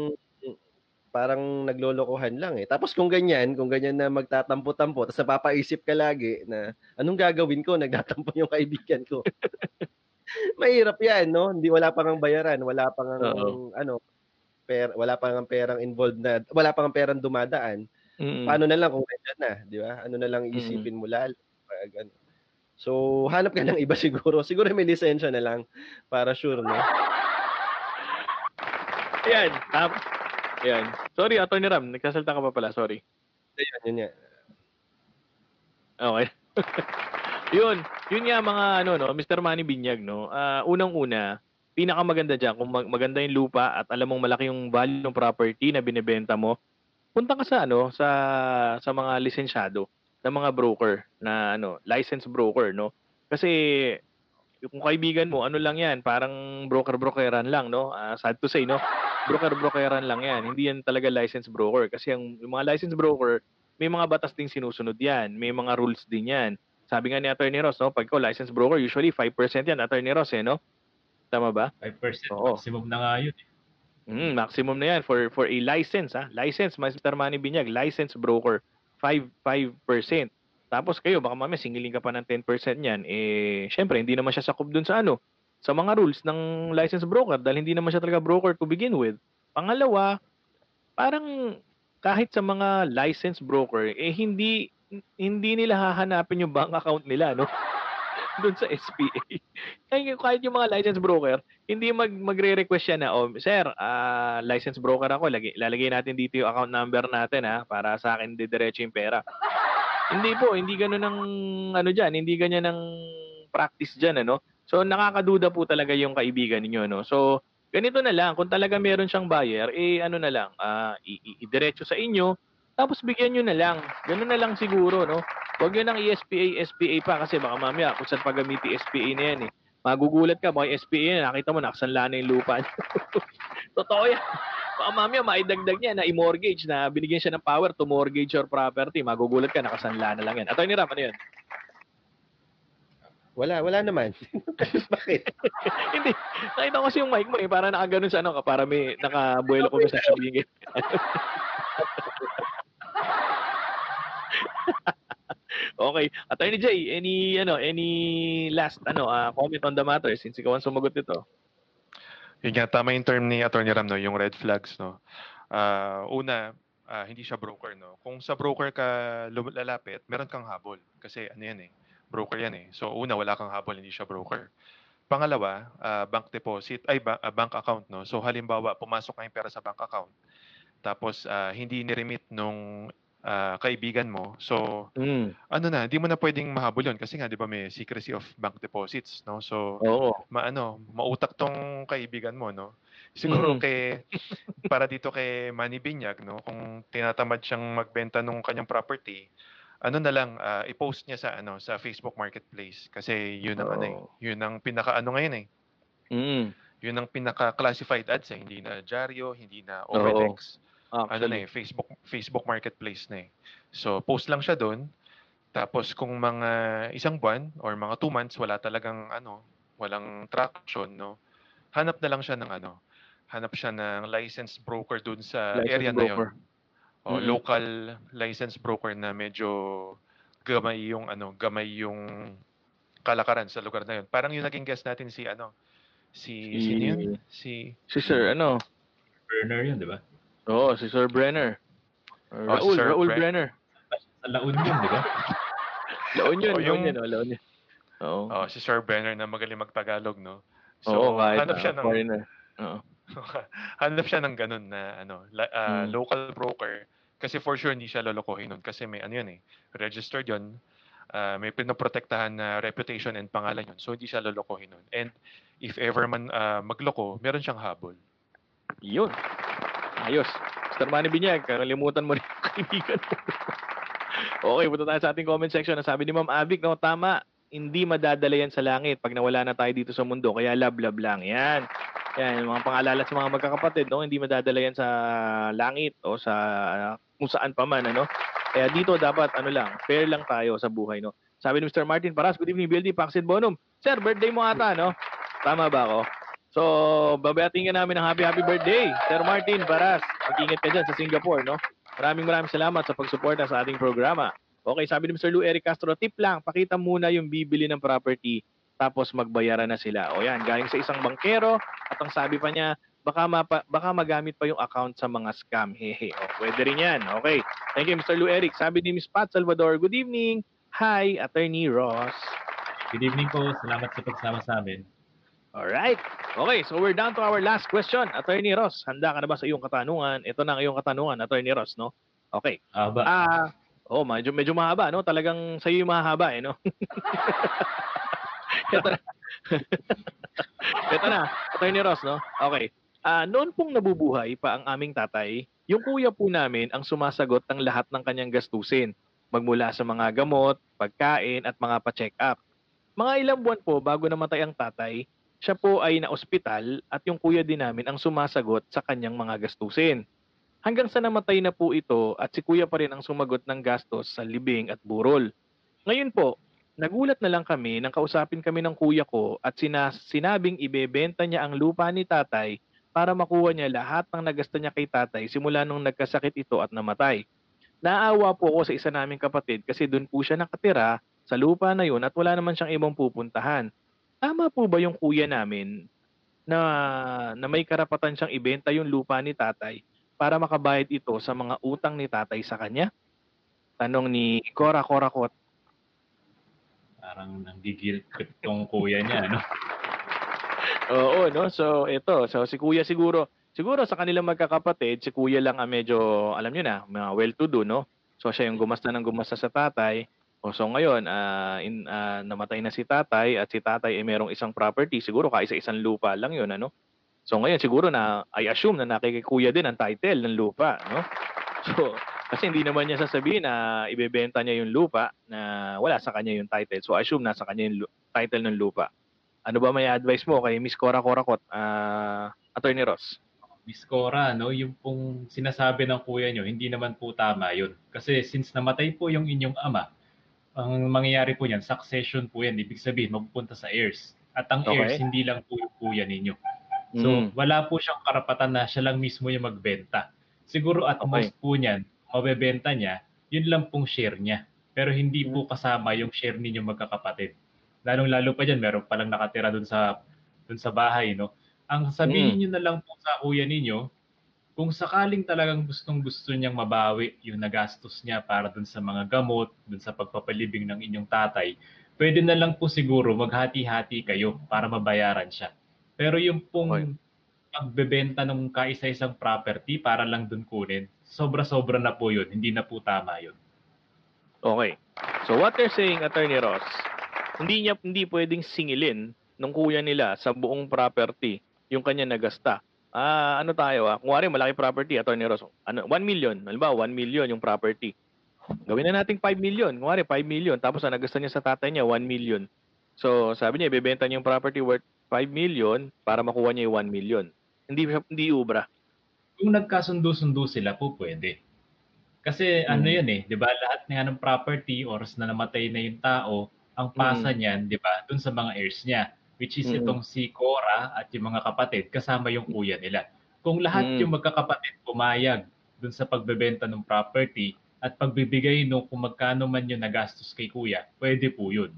parang naglolokohan lang eh. Tapos kung ganyan, kung ganyan na magtatampo-tampo, tapos napapaisip ka lagi na anong gagawin ko, nagtatampo yung kaibigan ko. Mahirap yan, no? Hindi wala pang ang bayaran, wala pang ang Oo. ano, per, wala pang ang perang involved na, wala pang ang perang dumadaan. Mm-mm. Paano na lang kung nandiyan na, di ba? Ano na lang isipin mo lalo. Pag ano. So, hanap ka ng iba siguro. Siguro may lisensya na lang para sure, no? Ayan. Tap. Ayan. Sorry, Attorney Ram. Nagsasalta ka pa pala. Sorry. Ayun, yun yan. Okay. yun. Yun nga mga ano, no? Mr. Manny Binyag, no? Ah, unang-una, pinakamaganda dyan, kung mag- maganda yung lupa at alam mong malaki yung value ng property na binebenta mo, punta ka sa ano, sa sa mga lisensyado, na mga broker na ano, licensed broker, no? Kasi kung kaibigan mo, ano lang yan, parang broker-brokeran lang, no? Ah, sad to say, no? Broker-brokeran lang yan. Hindi yan talaga licensed broker. Kasi ang, yung mga licensed broker, may mga batas ding sinusunod yan. May mga rules din yan. Sabi nga ni Attorney Ross, no? Pag ikaw licensed broker, usually 5% yan, Attorney Ross, eh, no? Tama ba? 5% Oo. maximum na nga yun. eh. Mm, maximum na yan for for a license, ha? License, Mr. Manny Binyag, license broker, 5 5%. Tapos kayo, baka mamaya singiling ka pa ng 10% niyan, eh, syempre, hindi naman siya sakop dun sa ano, sa mga rules ng license broker dahil hindi naman siya talaga broker to begin with. Pangalawa, parang kahit sa mga license broker, eh, hindi hindi nila hahanapin yung bank account nila, no? Doon sa SPA. Kaya kahit yung mga license broker, hindi mag magre-request siya na, oh, sir, ah, license broker ako, lagi, lalagay natin dito yung account number natin ha, para sa akin didiretso yung pera. hindi po, hindi ganoon ang ano diyan, hindi ganyan ang practice diyan ano. So nakakaduda po talaga yung kaibigan ninyo no. So ganito na lang, kung talaga meron siyang buyer, eh ano na lang, ah, i- i- idiretso sa inyo, tapos bigyan nyo na lang. Ganun na lang siguro, no? Huwag nyo nang i-SPA, SPA pa kasi baka mamaya kung saan paggamiti SPA na yan eh. Magugulat ka, baka SPA na, nakita mo, nakasanla na yung lupa. Totoo yan. Baka mamaya maidagdag niya na i-mortgage na binigyan siya ng power to mortgage your property. Magugulat ka, nakasanla na lang yan. Attorney Ram, ano yan? Wala, wala naman. Bakit? Hindi. Nakita ko kasi yung mic mo eh. Para nakaganon sa ano ka. Para may nakabuelo ko sa sabihin. okay. Attorney Jay, any ano, any last ano, ah, comment on the matter since ikaw ang sumagot nito? Yun nga, tama yung term ni Atty. Ram, no, yung red flags, no. Ah, una, ah, hindi siya broker, no. Kung sa broker ka lalapit, meron kang habol. Kasi ano yan eh, broker yan eh. So una, wala kang habol, hindi siya broker. Pangalawa, ah, bank deposit, ay ba- ah, bank account, no. So halimbawa, pumasok na yung pera sa bank account. Tapos ah, hindi ni-remit nung ah, kaibigan mo. So Mm. ano na, hindi mo na pwedeng mahabol yun kasi nga 'di ba may secrecy of bank deposits, no? So Oo. maano, mautak tong kaibigan mo, no? Siguro Mm. kay para dito kay Manny Binyag, no, kung tinatamad siyang magbenta ng kanyang property, ano na lang ah, i-post niya sa ano sa Facebook Marketplace kasi yun ang ano eh, Oo. yun ang pinaka ano ngayon eh. Mm. Yun ang pinaka classified ads eh, hindi na Diaryo, hindi na Oo. OLX. Ano na Actually. eh, Facebook Facebook Marketplace na eh. So post lang siya doon. Tapos kung mga isang buwan or mga two months wala talagang ano, walang traction, no. Hanap na lang siya ng ano, hanap siya ng licensed broker doon sa Licensed area na broker. yun. O Mm. local licensed broker na medyo gamay yung ano, gamay yung kalakaran sa lugar na yun. Parang yung naging guest natin si ano, si, Si- sino yun? Si Si Sir, ano? Burner yun, di ba? Oo, si Sir Brenner. Oh, Raul, si Sir Raul Bren- Brenner. Sa laon yun, di ba? Laon yun, Oh, laon yung- yun, oh, laon yun. Oo. oh, si Sir Brenner na magaling magtagalog, no. Oo, kahit hanap siya ah, ng foreigner. Oo. hanap siya ng ganun na ano, la- ah, Mm. local broker kasi for sure hindi siya lolokohin nun kasi may ano yun eh, registered yun. ah, may pinoprotektahan na reputation and pangalan yun. So hindi siya lolokohin nun. And if ever man ah, magloko, meron siyang habol. Yun. Ayos. Mr. Manny Binyag, kalimutan mo rin yung kaibigan mo. okay, punta tayo sa ating comment section. Ang sabi ni Ma'am Avic, no, tama, hindi madadala yan sa langit pag nawala na tayo dito sa mundo. Kaya love, love lang. Yan. Yan, mga pangalalat sa mga magkakapatid, no, hindi madadala yan sa langit o sa kung saan pa man, ano. Kaya dito dapat, ano lang, fair lang tayo sa buhay, no. Sabi ni Mr. Martin Paras, good evening, BLD, Paxid Bonum. Sir, birthday mo ata, no? Tama ba ako? So, babayating ka namin ng happy happy birthday, Sir Martin Paras. Mag-ingat ka dyan sa Singapore, no? Maraming maraming salamat sa pagsuporta sa ating programa. Okay, sabi ni Mr. Lou Eric Castro, tip lang, pakita muna yung bibili ng property tapos magbayaran na sila. O yan, galing sa isang bankero at ang sabi pa niya, baka, mapa, baka magamit pa yung account sa mga scam. Hehe. O, pwede rin yan. Okay. Thank you, Mr. Lou Eric. Sabi ni Ms. Pat Salvador, good evening. Hi, Attorney Ross. Good evening po. Salamat sa pagsama sa amin. Alright. Okay, so we're down to our last question. Attorney Ross, handa ka na ba sa iyong katanungan? Ito na ang iyong katanungan, Attorney Ross, no? Okay. Aba, Ah, oh, medyo medyo mahaba, no? Talagang sa iyo yung mahaba, eh, no? Ito na. Ito na, Attorney Ross, no? Okay. Ah, noon pong nabubuhay pa ang aming tatay, yung kuya po namin ang sumasagot ng lahat ng kanyang gastusin, magmula sa mga gamot, pagkain at mga pa-check up. Mga ilang buwan po bago namatay ang tatay, siya po ay na-ospital at yung kuya din namin ang sumasagot sa kanyang mga gastusin. Hanggang sa namatay na po ito at si kuya pa rin ang sumagot ng gastos sa libing at burol. Ngayon po, nagulat na lang kami nang kausapin kami ng kuya ko at sina- sinabing ibebenta niya ang lupa ni tatay para makuha niya lahat ng nagasta niya kay tatay simula nung nagkasakit ito at namatay. Naawa po ako sa isa naming kapatid kasi doon po siya nakatira sa lupa na yun at wala naman siyang ibang pupuntahan. Tama po ba yung kuya namin na, na may karapatan siyang ibenta yung lupa ni tatay para makabayad ito sa mga utang ni tatay sa kanya? Tanong ni Cora Corakot. parang nanggigil tong kuya niya, no? Oo, no? So, ito. So, si kuya siguro, siguro sa kanilang magkakapatid, si kuya lang ang medyo, alam nyo na, mga well-to-do, no? So, siya yung gumasta ng gumasta sa tatay. O, so, ngayon, ah, in, ah, namatay na si tatay at si tatay ay merong isang property. Siguro kaisa-isang lupa lang yun, ano? So, ngayon, siguro na, I assume na nakikikuya din ang title ng lupa, no? So, kasi hindi naman niya sasabihin na ibebenta niya yung lupa na wala sa kanya yung title. So, I assume nasa kanya yung lu- title ng lupa. Ano ba may advice mo kay Miss Cora Corakot, ah Attorney Ross? Miss Cora, no, yung pong sinasabi ng kuya nyo, hindi naman po tama yun. Kasi since namatay po yung inyong ama, Ang mangyayari po niyan, succession po yan. Ibig sabihin, mapupunta sa heirs. At ang heirs, Okay. hindi lang po yung kuya ninyo. So, Mm. wala po siyang karapatan na siya lang mismo yung magbenta. Siguro at Okay. most po niyan, mabebenta niya, yun lang pong share niya. Pero hindi po kasama yung share ninyo magkakapatid. Lalong-lalo pa dyan, meron palang nakatira dun sa dun sa bahay, no? Ang sabihin niyo na lang po sa kuya ninyo, kung sakaling talagang gustong gusto niyang mabawi yung nagastos niya para dun sa mga gamot, dun sa pagpapalibing ng inyong tatay, pwede na lang po siguro maghati-hati kayo para mabayaran siya. Pero yung pong Okay. pagbebenta ng kaisa-isang property para lang dun kunin, sobra-sobra na po yun. Hindi na po tama yun. Okay. So what they're saying, Attorney Ross, hindi niya hindi pwedeng singilin ng kuya nila sa buong property yung kanya nagasta. Ah, ano tayo ah? Kung malaki property, Attorney Ross. Ano, 1 million. Halimbawa, 1 million yung property. Gawin na nating 5 million. Kung 5 million. Tapos ang nagasta niya sa tatay niya, 1 million. So, sabi niya, ibebenta niya yung property worth 5 million para makuha niya yung 1 million. Hindi, hindi ubra. Kung nagkasundo-sundo sila po, pwede. Kasi ano Mm. yun eh, 'di ba? Lahat nga ng property oras na namatay na yung tao, ang pasa niyan, 'di ba? Doon sa mga heirs niya, which is Mm. itong si Cora at yung mga kapatid kasama yung kuya nila. Kung lahat Mm. yung magkakapatid pumayag doon sa pagbebenta ng property at pagbibigay nung kung magkano man yung nagastos kay kuya, pwede po yun.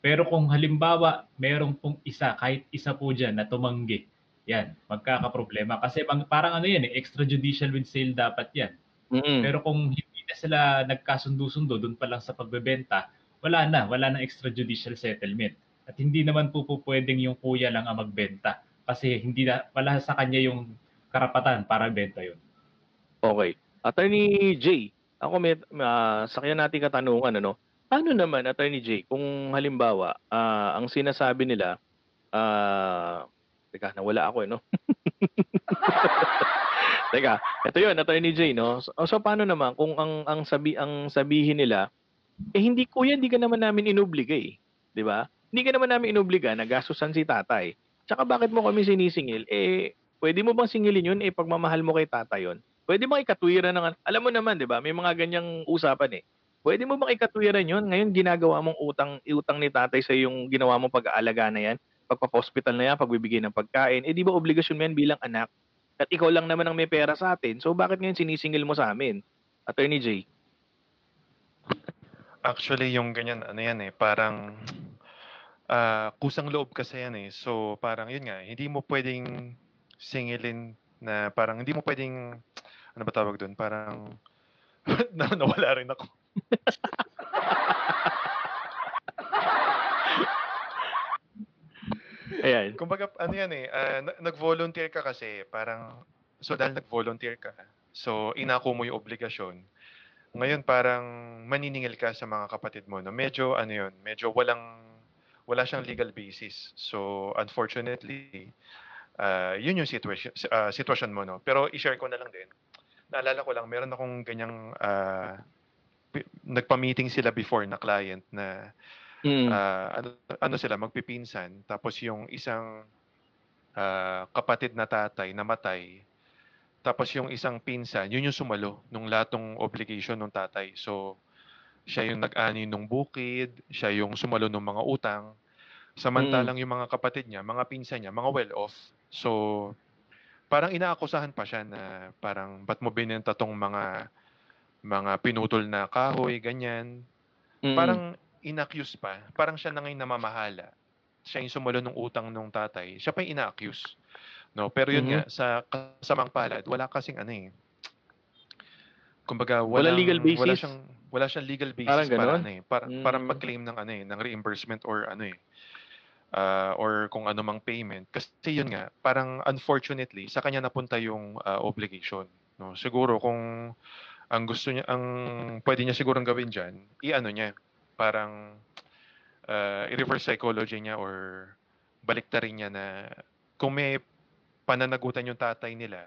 Pero kung halimbawa, merong pong isa, kahit isa po dyan na tumanggi, yan, magkakaproblema. Kasi parang ano yan eh, extrajudicial with sale dapat yan. Mm-mm. Pero kung hindi na sila nagkasundo-sundo doon pa lang sa pagbebenta, wala na, wala na extrajudicial settlement. At hindi naman po, po pwedeng yung kuya lang ang magbenta kasi hindi na, wala sa kanya yung karapatan para benta yun. Okay. Attorney J, ako may uh, sakyan natin katanungan ano. Paano naman Attorney J kung halimbawa ah, ang sinasabi nila ah teka nawala ako eh no. teka, ito 'yun Attorney J no. So, so paano naman kung ang ang sabi ang sabihin nila eh hindi kuya hindi ka naman namin inubliga eh, 'di ba? Hindi ka naman namin inubliga na gastusan si tatay. Tsaka bakit mo kami sinisingil? Eh pwede mo bang singilin 'yun eh pagmamahal mo kay tatay 'yon? Pwede bang ikatwiran ng alam mo naman 'di ba? May mga ganyang usapan eh. Pwede mo bang ikatwiran 'yon? Ngayon ginagawa mong utang utang ni tatay sa yung ginawa mong pag-aalaga na 'yan, pagpa-hospital na 'yan, pagbibigay ng pagkain. Eh di ba obligasyon mo 'yan bilang anak? At ikaw lang naman ang may pera sa atin. So bakit ngayon sinisingil mo sa amin? Attorney J. Actually, yung ganyan, ano yan eh, parang ah, kusang loob kasi yan eh. So, parang yun nga, hindi mo pwedeng singilin na parang hindi mo pwedeng, ano ba tawag doon? Parang, na, nawala rin ako. Ayan. Kumbaga, ano yan eh, na- nag-volunteer ka kasi, parang, so dahil nag-volunteer ka, so inako mo yung obligasyon, ngayon parang maniningil ka sa mga kapatid mo, no? Medyo, ano yun, medyo walang, wala siyang legal basis. So, unfortunately, ah, yun yung situation, ah, sitwasyon mo, no? Pero i-share ko na lang din. Naalala ko lang, meron akong ganyang, pi- nagpa-meeting sila before na client na Mm. Ah, ano, ano sila magpipinsan tapos yung isang ah, kapatid na tatay namatay tapos yung isang pinsan yun yung sumalo nung lahat ng obligation ng tatay so siya yung nag-ani nung bukid siya yung sumalo ng mga utang samantalang yung mga kapatid niya mga pinsan niya mga well off so parang inaakusahan pa siya na parang ba't mo binenta tong mga mga pinutol na kahoy ganyan Mm. parang inaccuse pa. Parang siya na ngayon namamahala. Siya yung sumulo ng utang ng tatay. Siya pa yung ina-accuse. No, pero yun Mhm. nga sa kasamang palad, wala kasing ano eh. Kumbaga Walang walang legal basis? Wala siyang wala siyang legal basis Parang para ano eh, para para Mm. mag-claim ng ano eh, ng reimbursement or ano eh. ah, or kung ano mang payment kasi yun nga parang unfortunately sa kanya napunta yung ah, obligation no siguro kung ang gusto niya ang pwede niya sigurong gawin diyan i-ano niya parang uh, i-reverse psychology niya or baliktarin niya na kung may pananagutan yung tatay nila,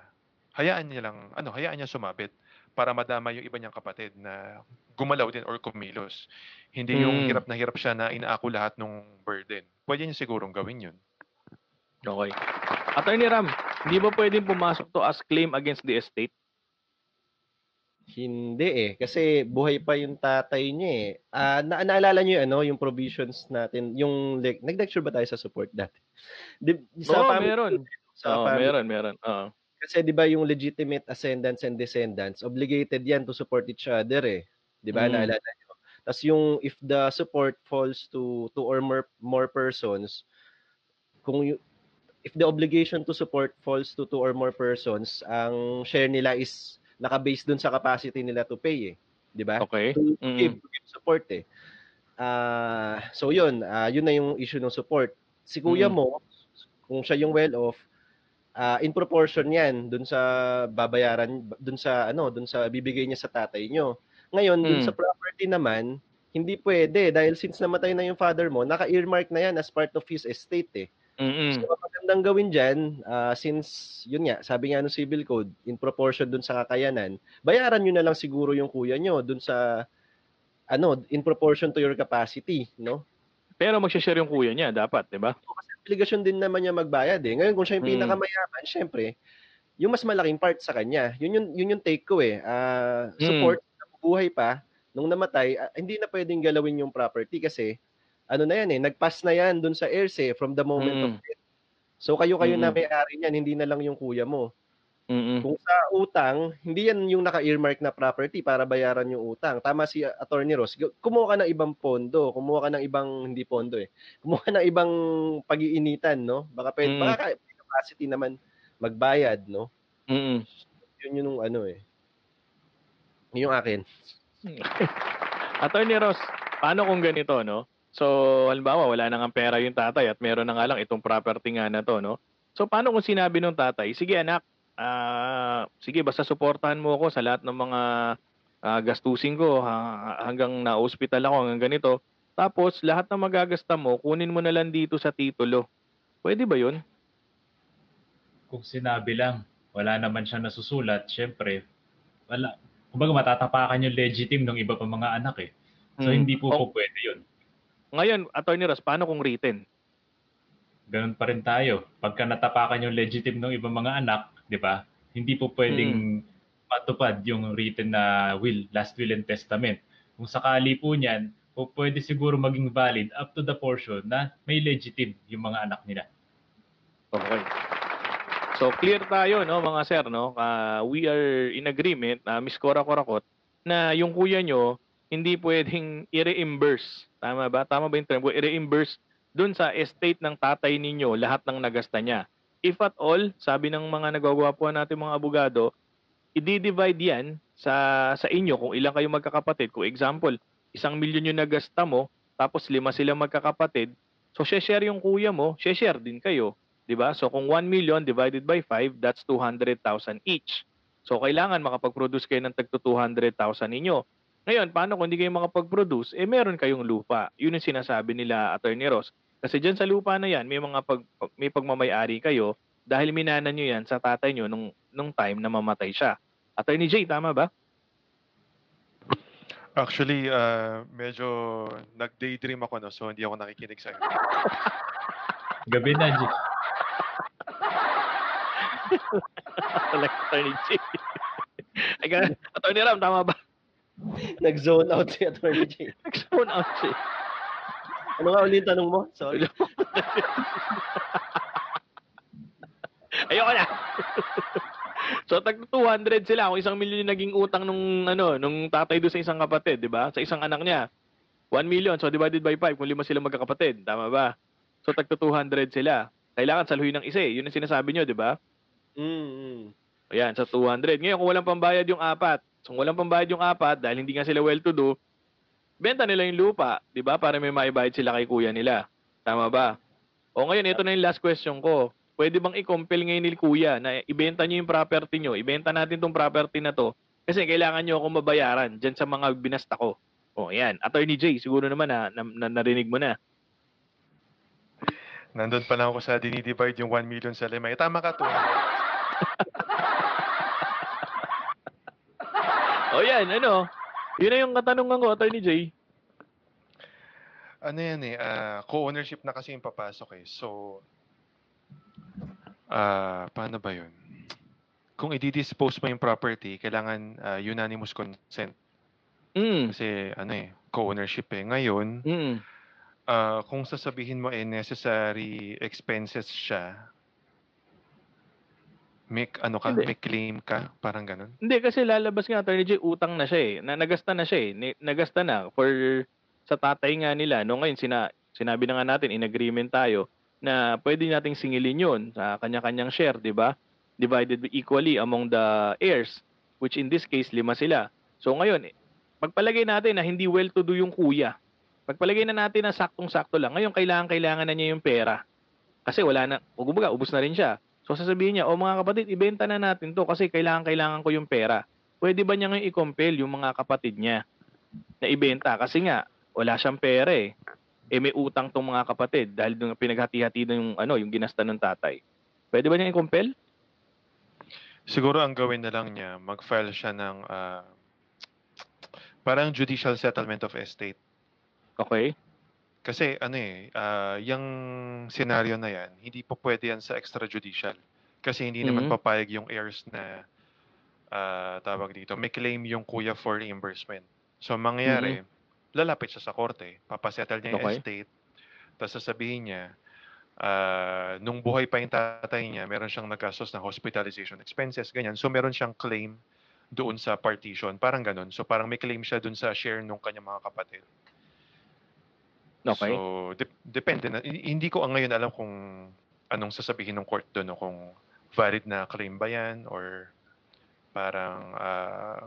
hayaan niya lang, ano, hayaan niya sumabit para madama yung iba niyang kapatid na gumalaw din or kumilos. Hindi yung Mm. hirap na hirap siya na inaako lahat ng burden. Pwede niya sigurong gawin yun. Okay. Attorney Ram, hindi ba pwedeng pumasok to as claim against the estate? Hindi eh, kasi buhay pa yung tatay niya eh. Ah, na naalala niyo yung ano, yung provisions natin, yung lec nag-lecture ba tayo sa support dati? Di sa Oo, family meron. sa Oo, family meron, meron. Oo. Kasi 'di ba yung legitimate ascendants and descendants, obligated 'yan to support each other eh. 'Di ba Mm. naalala niyo? Tapos yung if the support falls to two or more more persons, kung yu- if the obligation to support falls to two or more persons, ang share nila is naka-base dun sa capacity nila to pay eh, 'di ba? Okay. To Mm. give, to give support eh. Ah, so 'yun, ah, 'yun na yung issue ng support. Si kuya Mm. mo, kung siya yung well ah, in proportion 'yan dun sa babayaran dun sa ano, dun sa bibigay niya sa tatay niyo. Ngayon, dun Mm. sa property naman, hindi pwede dahil since namatay na yung father mo, naka-earmark na 'yan as part of his estate eh. Mm. So, ang magandang gawin diyan, ah, since yun nga, sabi nga ng civil code, in proportion dun sa kakayanan, bayaran niyo na lang siguro yung kuya niyo dun sa ano, in proportion to your capacity, no? Pero magse-share yung kuya niya dapat, 'di ba? Kasi obligasyon din naman niya magbayad eh. Ngayon kung siya yung Mm. pinakamayaman, syempre, yung mas malaking part sa kanya. Yun yung yun yung take ko eh. Ah, Mm. support buhay pa nung namatay, ah, hindi na pwedeng galawin yung property kasi ano na yan eh, nagpass na yan dun sa heirs eh from the moment of Mm. death. So kayo-kayo na Mm. may-ari niyan, hindi na lang yung kuya mo. Mm. Kung sa utang, hindi yan yung naka-earmark na property para bayaran yung utang. Tama si Attorney Ross. Kumuha ka ng ibang pondo, kumuha ka ng ibang hindi pondo eh. Kumuha ka ng ibang pag-iinitan, no? Baka pwede, Mm. baka capacity naman magbayad, no? Mm. Yun yung ano eh. Yun yung akin. Attorney Ross, paano kung ganito, no? So, halimbawa, wala nang ang pera yung tatay at meron na nga lang itong property nga na to, no? So, paano kung sinabi ng tatay, sige anak, ah, sige, basta suportahan mo ako sa lahat ng mga ah, gastusin ko ha- hanggang na-hospital ako, hanggang ganito. Tapos, lahat ng magagasta mo, kunin mo na lang dito sa titulo. Pwede ba yun? Kung sinabi lang, wala naman siya nasusulat, syempre, wala. Kumbaga matatapakan yung legitim ng iba pa mga anak eh. So Hmm. hindi po O, po pwede yun. ngayon, Attorney Ross, paano kung written? Ganun pa rin tayo. Pagka natapakan yung legitim ng ibang mga anak, di ba? Hindi po pwedeng matupad yung written na will, last will and testament. Kung sakali po niyan, po pwede siguro maging valid up to the portion na may legitim yung mga anak nila. Okay. So clear tayo no mga sir no. Ah, we are in agreement na Miss Cora Corakot na yung kuya nyo hindi pwedeng i-reimburse. Tama ba? Tama ba yung term? I-reimburse dun sa estate ng tatay ninyo lahat ng nagasta niya. If at all, sabi ng mga nagwagawa po natin mga abogado, i-divide yan sa sa inyo kung ilang kayo magkakapatid. Kung example, isang milyon yung nagasta mo, tapos lima sila magkakapatid, so share yung kuya mo, share din kayo. 'di ba? So kung 1 million divided by 5, that's 200,000 each. So kailangan makapag-produce kayo ng tagto 200,000 ninyo. Ngayon, paano kung hindi kayo makapag-produce? Eh meron kayong lupa. 'Yun yung sinasabi nila Attorney Ross. Kasi diyan sa lupa na 'yan, may mga pag, may pagmamay-ari kayo dahil minana nyo 'yan sa tatay nyo nung nung time na mamatay siya. Attorney J, tama ba? Actually, ah, medyo nag-daydream ako, no? So, hindi ako nakikinig sa inyo. Gabi na, G. Talaga Attorney J. Ay, ka- Attorney Ram, tama ba? Nag-zone out si Attorney J. Nag-zone out siya. Ano nga ulit yung tanong mo? Sorry. Ayoko na. so tag 200 sila kung isang milyon yung naging utang nung ano nung tatay do sa isang kapatid, 'di ba? Sa isang anak niya. 1 million so divided by 5 kung lima sila magkakapatid, tama ba? So tag 200 sila. Kailangan saluhin ng isa, eh. 'yun ang sinasabi niyo, 'di ba? Mm, mm. Ayan, sa 200. Ngayon kung walang pambayad yung apat, so kung walang pambayad yung apat dahil hindi nga sila well to do, benta nila yung lupa, 'di ba? Para may maibayad sila kay kuya nila. Tama ba? O ngayon, ito na yung last question ko. Pwede bang i-compel ngayon ni kuya na ibenta niyo yung property niyo, ibenta natin tong property na to kasi kailangan niyo ako mabayaran diyan sa mga binasta ko. O, ayan. Attorney J, siguro naman na, na, na narinig mo na. Nandun pa lang ako sa dinidivide yung 1 million sa lima. Eh, tama ka, 200. O, yan, ano? Yun na yung katanungan ko, Attorney J. ano yan eh, ah, co-ownership na kasi yung papasok eh. So, ah, paano ba yun? kung i-dispose mo yung property, kailangan ah, unanimous consent. Mm. Kasi ano eh, co-ownership eh. Ngayon, Mm. ah, kung sasabihin mo eh necessary expenses siya, may ano ka, Hindi. may claim ka, parang ganun. Hindi kasi lalabas nga Attorney J, utang na siya eh. Na, nagasta na siya eh. Nagasta na for sa tatay nga nila. No ngayon sina, sinabi na nga natin in agreement tayo na pwede nating singilin 'yon sa kanya-kanyang share, 'di ba? Divided equally among the heirs, which in this case lima sila. So ngayon, eh, pagpalagay natin na hindi well-to-do yung kuya. Pagpalagay na natin na saktong-sakto lang. Ngayon kailangan kailangan na niya yung pera. Kasi wala na, kumbaga, ubos na rin siya. So sasabihin niya, "O mga kapatid, ibenta na natin 'to kasi kailangan kailangan ko yung pera." Pwede ba niya ngayon i-compel yung mga kapatid niya na ibenta kasi nga wala siyang pera eh. Eh may utang tong mga kapatid dahil doon pinaghati-hati na yung ano, yung ginasta ng tatay. Pwede ba niya i-compel? Siguro ang gawin na lang niya, mag-file siya ng ah, parang judicial settlement of estate. Okay? Kasi ano eh, ah, yung scenario na yan, hindi po pwede yan sa extrajudicial. Kasi hindi naman Mhm. papayag yung heirs na ah, tawag dito, may claim yung kuya for reimbursement. So, ang mangyayari, lalapit siya sa korte, papasettle niya yung estate, tapos sasabihin niya, ah, nung buhay pa yung tatay niya, meron siyang naggastos ng hospitalization expenses, ganyan. So, meron siyang claim doon sa partition, parang ganun. So, parang may claim siya doon sa share nung kanyang mga kapatid. Okay. So, dep- depende na. hi- Hindi ko ang ngayon alam kung anong sasabihin ng court doon, no? kung valid na claim ba yan or parang ah,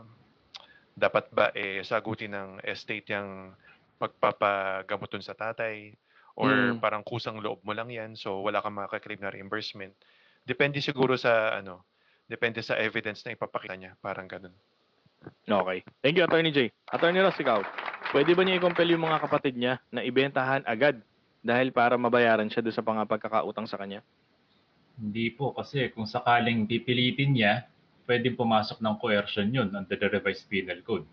dapat ba eh sagutin ng estate yung pagpapagamot dun sa tatay or Mm. parang kusang loob mo lang yan so wala kang makaklaim na reimbursement. Depende siguro sa ano, depende sa evidence na ipapakita niya, parang ganun. Okay. Thank you, Attorney J. Attorney Ross, ikaw. Pwede ba niya i-compel yung mga kapatid niya na ibentahan agad dahil para mabayaran siya doon sa mga pagkakautang sa kanya? Hindi po, kasi kung sakaling pipilitin niya, pwedeng pumasok ng coercion yun under the revised penal code.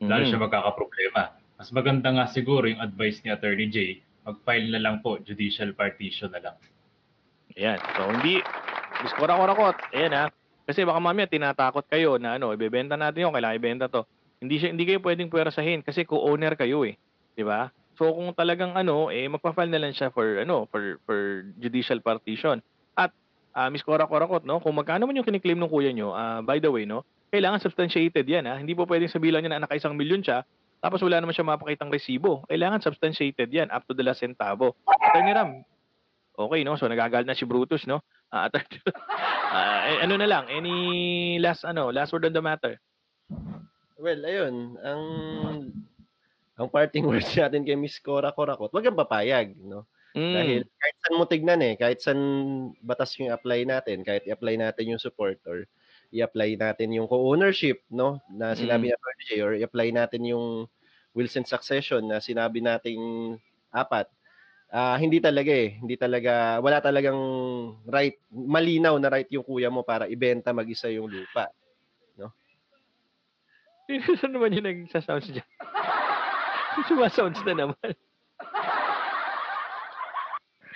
Lalo Mhm. siya magkakaproblema. Mas maganda nga siguro yung advice ni Attorney J, mag-file na lang po, judicial partition na lang. Ayan. So, hindi, biskora-korakot. Ayan ha. Kasi baka mamaya tinatakot kayo na ano, ibebenta natin yung kailangan ibenta to. Hindi siya hindi kayo pwedeng puwersahin kasi co-owner kayo eh, 'di ba? So kung talagang ano, eh magpa-file na lang siya for ano, for for judicial partition. At uh, Miss Cora Corakot, no, kung magkano man yung kiniklaim ng kuya nyo, ah, by the way, no, kailangan substantiated 'yan ha. Hindi po pwedeng sabihin niya na naka-isang milyon siya tapos wala naman siya mapakitang resibo. Kailangan substantiated 'yan up to the last centavo. Attorney Ram, Okay, no? So nagagalit na si Brutus, no? Ah, at ah, eh, ano na lang, any last ano, last word on the matter? Well, ayun, ang ang parting words natin kay Miss Cora Corakot, wag kang papayag, no? Mm. Dahil kahit saan mo tignan eh, kahit saan batas yung apply natin, kahit i-apply natin yung support or i-apply natin yung co-ownership, no, na sinabi Mm. ni Atty. J, or i-apply natin yung wills and succession na sinabi nating apat, ah hindi talaga eh, hindi talaga, wala talagang right, malinaw na right yung kuya mo para ibenta mag-isa yung lupa. Sino naman yung nagsasounds dyan? Sumasounds na naman.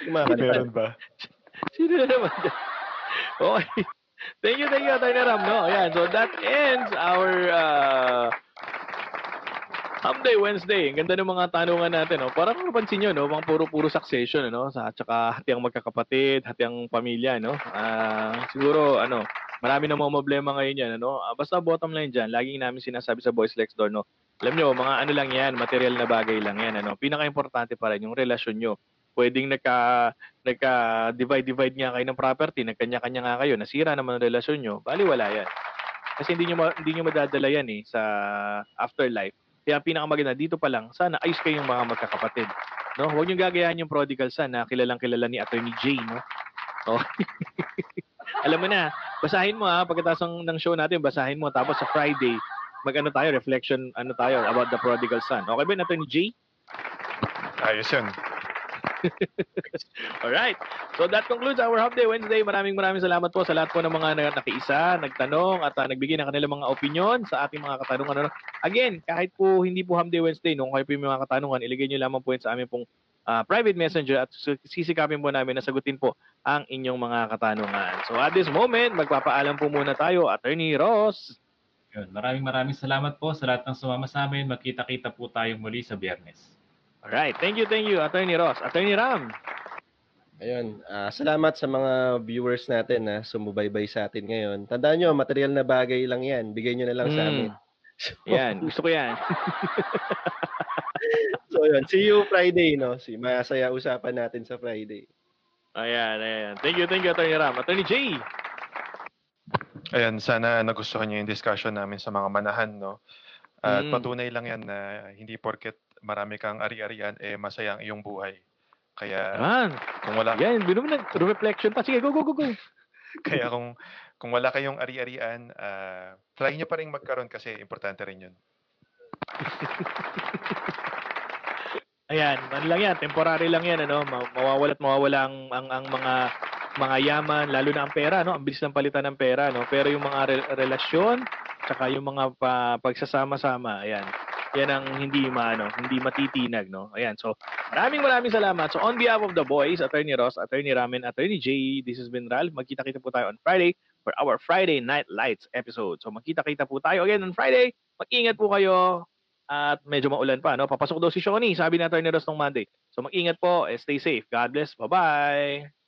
Mga kalitan. ba? Sino na naman dyan? Okay. Thank you, thank you, Atty. Ram, no? Ayan, so that ends our uh, Hump Day Wednesday. Ang ganda ng mga tanungan natin, no? Parang napansin nyo, no? Mga puro-puro succession, no? Sa, tsaka hati ang magkakapatid, hati ang pamilya, no? Ah, siguro, ano, marami na problema ngayon yan, ano? Ah, basta bottom line dyan, laging namin sinasabi sa Boys Next Door, no? Alam nyo, mga ano lang yan, material na bagay lang yan, ano? Pinaka-importante pa rin, yung relasyon nyo. Pwedeng nagka, nagka-divide-divide nga kayo ng property, nagkanya-kanya nga kayo, nasira naman ang relasyon nyo, bali wala yan. Kasi hindi nyo, hindi nyo madadala yan eh, sa afterlife. Kaya pinakamaganda dito pa lang, sana ayos kayong mga magkakapatid. No? Huwag niyo gagayahan yung prodigal son na kilalang kilala ni Attorney J, no? Oh. Alam mo na, basahin mo ha, pagkatapos ng, ng show natin, basahin mo. Tapos sa Friday, mag-ano tayo, reflection, ano tayo, about the prodigal son. Okay ba yun, Attorney J? Ayos yun. Alright. So that concludes our Hub Day Wednesday. Maraming maraming salamat po sa lahat po ng mga na- nakiisa, nagtanong at ah, nagbigay ng kanilang mga opinion sa ating mga katanungan. Ano. Again, kahit po hindi po Hub Day Wednesday, nung kayo po yung mga katanungan, iligay nyo lamang po yun sa aming pong ah, private messenger at sisikapin po namin na sagutin po ang inyong mga katanungan. So at this moment, magpapaalam po muna tayo, Attorney Ross. Yun, maraming maraming salamat po sa lahat ng sumama sa amin. Magkita-kita po tayong muli sa biyernes. Alright, thank you, thank you, Attorney Ross. Attorney Ram. Ayun, ah, salamat sa mga viewers natin na sumubaybay sa atin ngayon. Tandaan nyo, material na bagay lang yan. Bigay nyo na lang sa Mm. Amin. Yan, gusto ko yan. So yun, see you Friday, no? Si masaya usapan natin sa Friday. Ayan, ayan. Thank you, thank you, Attorney Ram. Attorney Jay. Ayan, sana nagustuhan niyo yung discussion namin sa mga manahan, no? At Mm. patunay lang yan na hindi porket marami kang ari-arian, eh masaya ang iyong buhay. Kaya Yan. kung wala Yan, binom na. Reflection pa. Sige, go, go, go, go. kaya kung kung wala kayong ari-arian, ah, try niyo pa rin magkaroon kasi importante rin 'yun. Ayan, ano lang yan, temporary lang yan, ano, ma- mawawala at mawawala ang, ang, ang mga mga yaman, lalo na ang pera, no? Ang bilis ng palitan ng pera, no? Pero yung mga re- relasyon, tsaka yung mga pa, pagsasama-sama, ayan. Yan ang hindi maano, hindi matitinag, no? Ayan. So, maraming maraming salamat. So, on behalf of the boys, Attorney Ross, Attorney Ramen, Attorney Jay, this has been Ralph. Magkita-kita po tayo on Friday for our Friday Night Lights episode. So, magkita-kita po tayo again on Friday. Mag-ingat po kayo at medyo maulan pa, no? Papasok daw si Shoni, sabi ni Attorney Ross nung Monday. So mag-ingat po, stay safe. God bless. Bye-bye.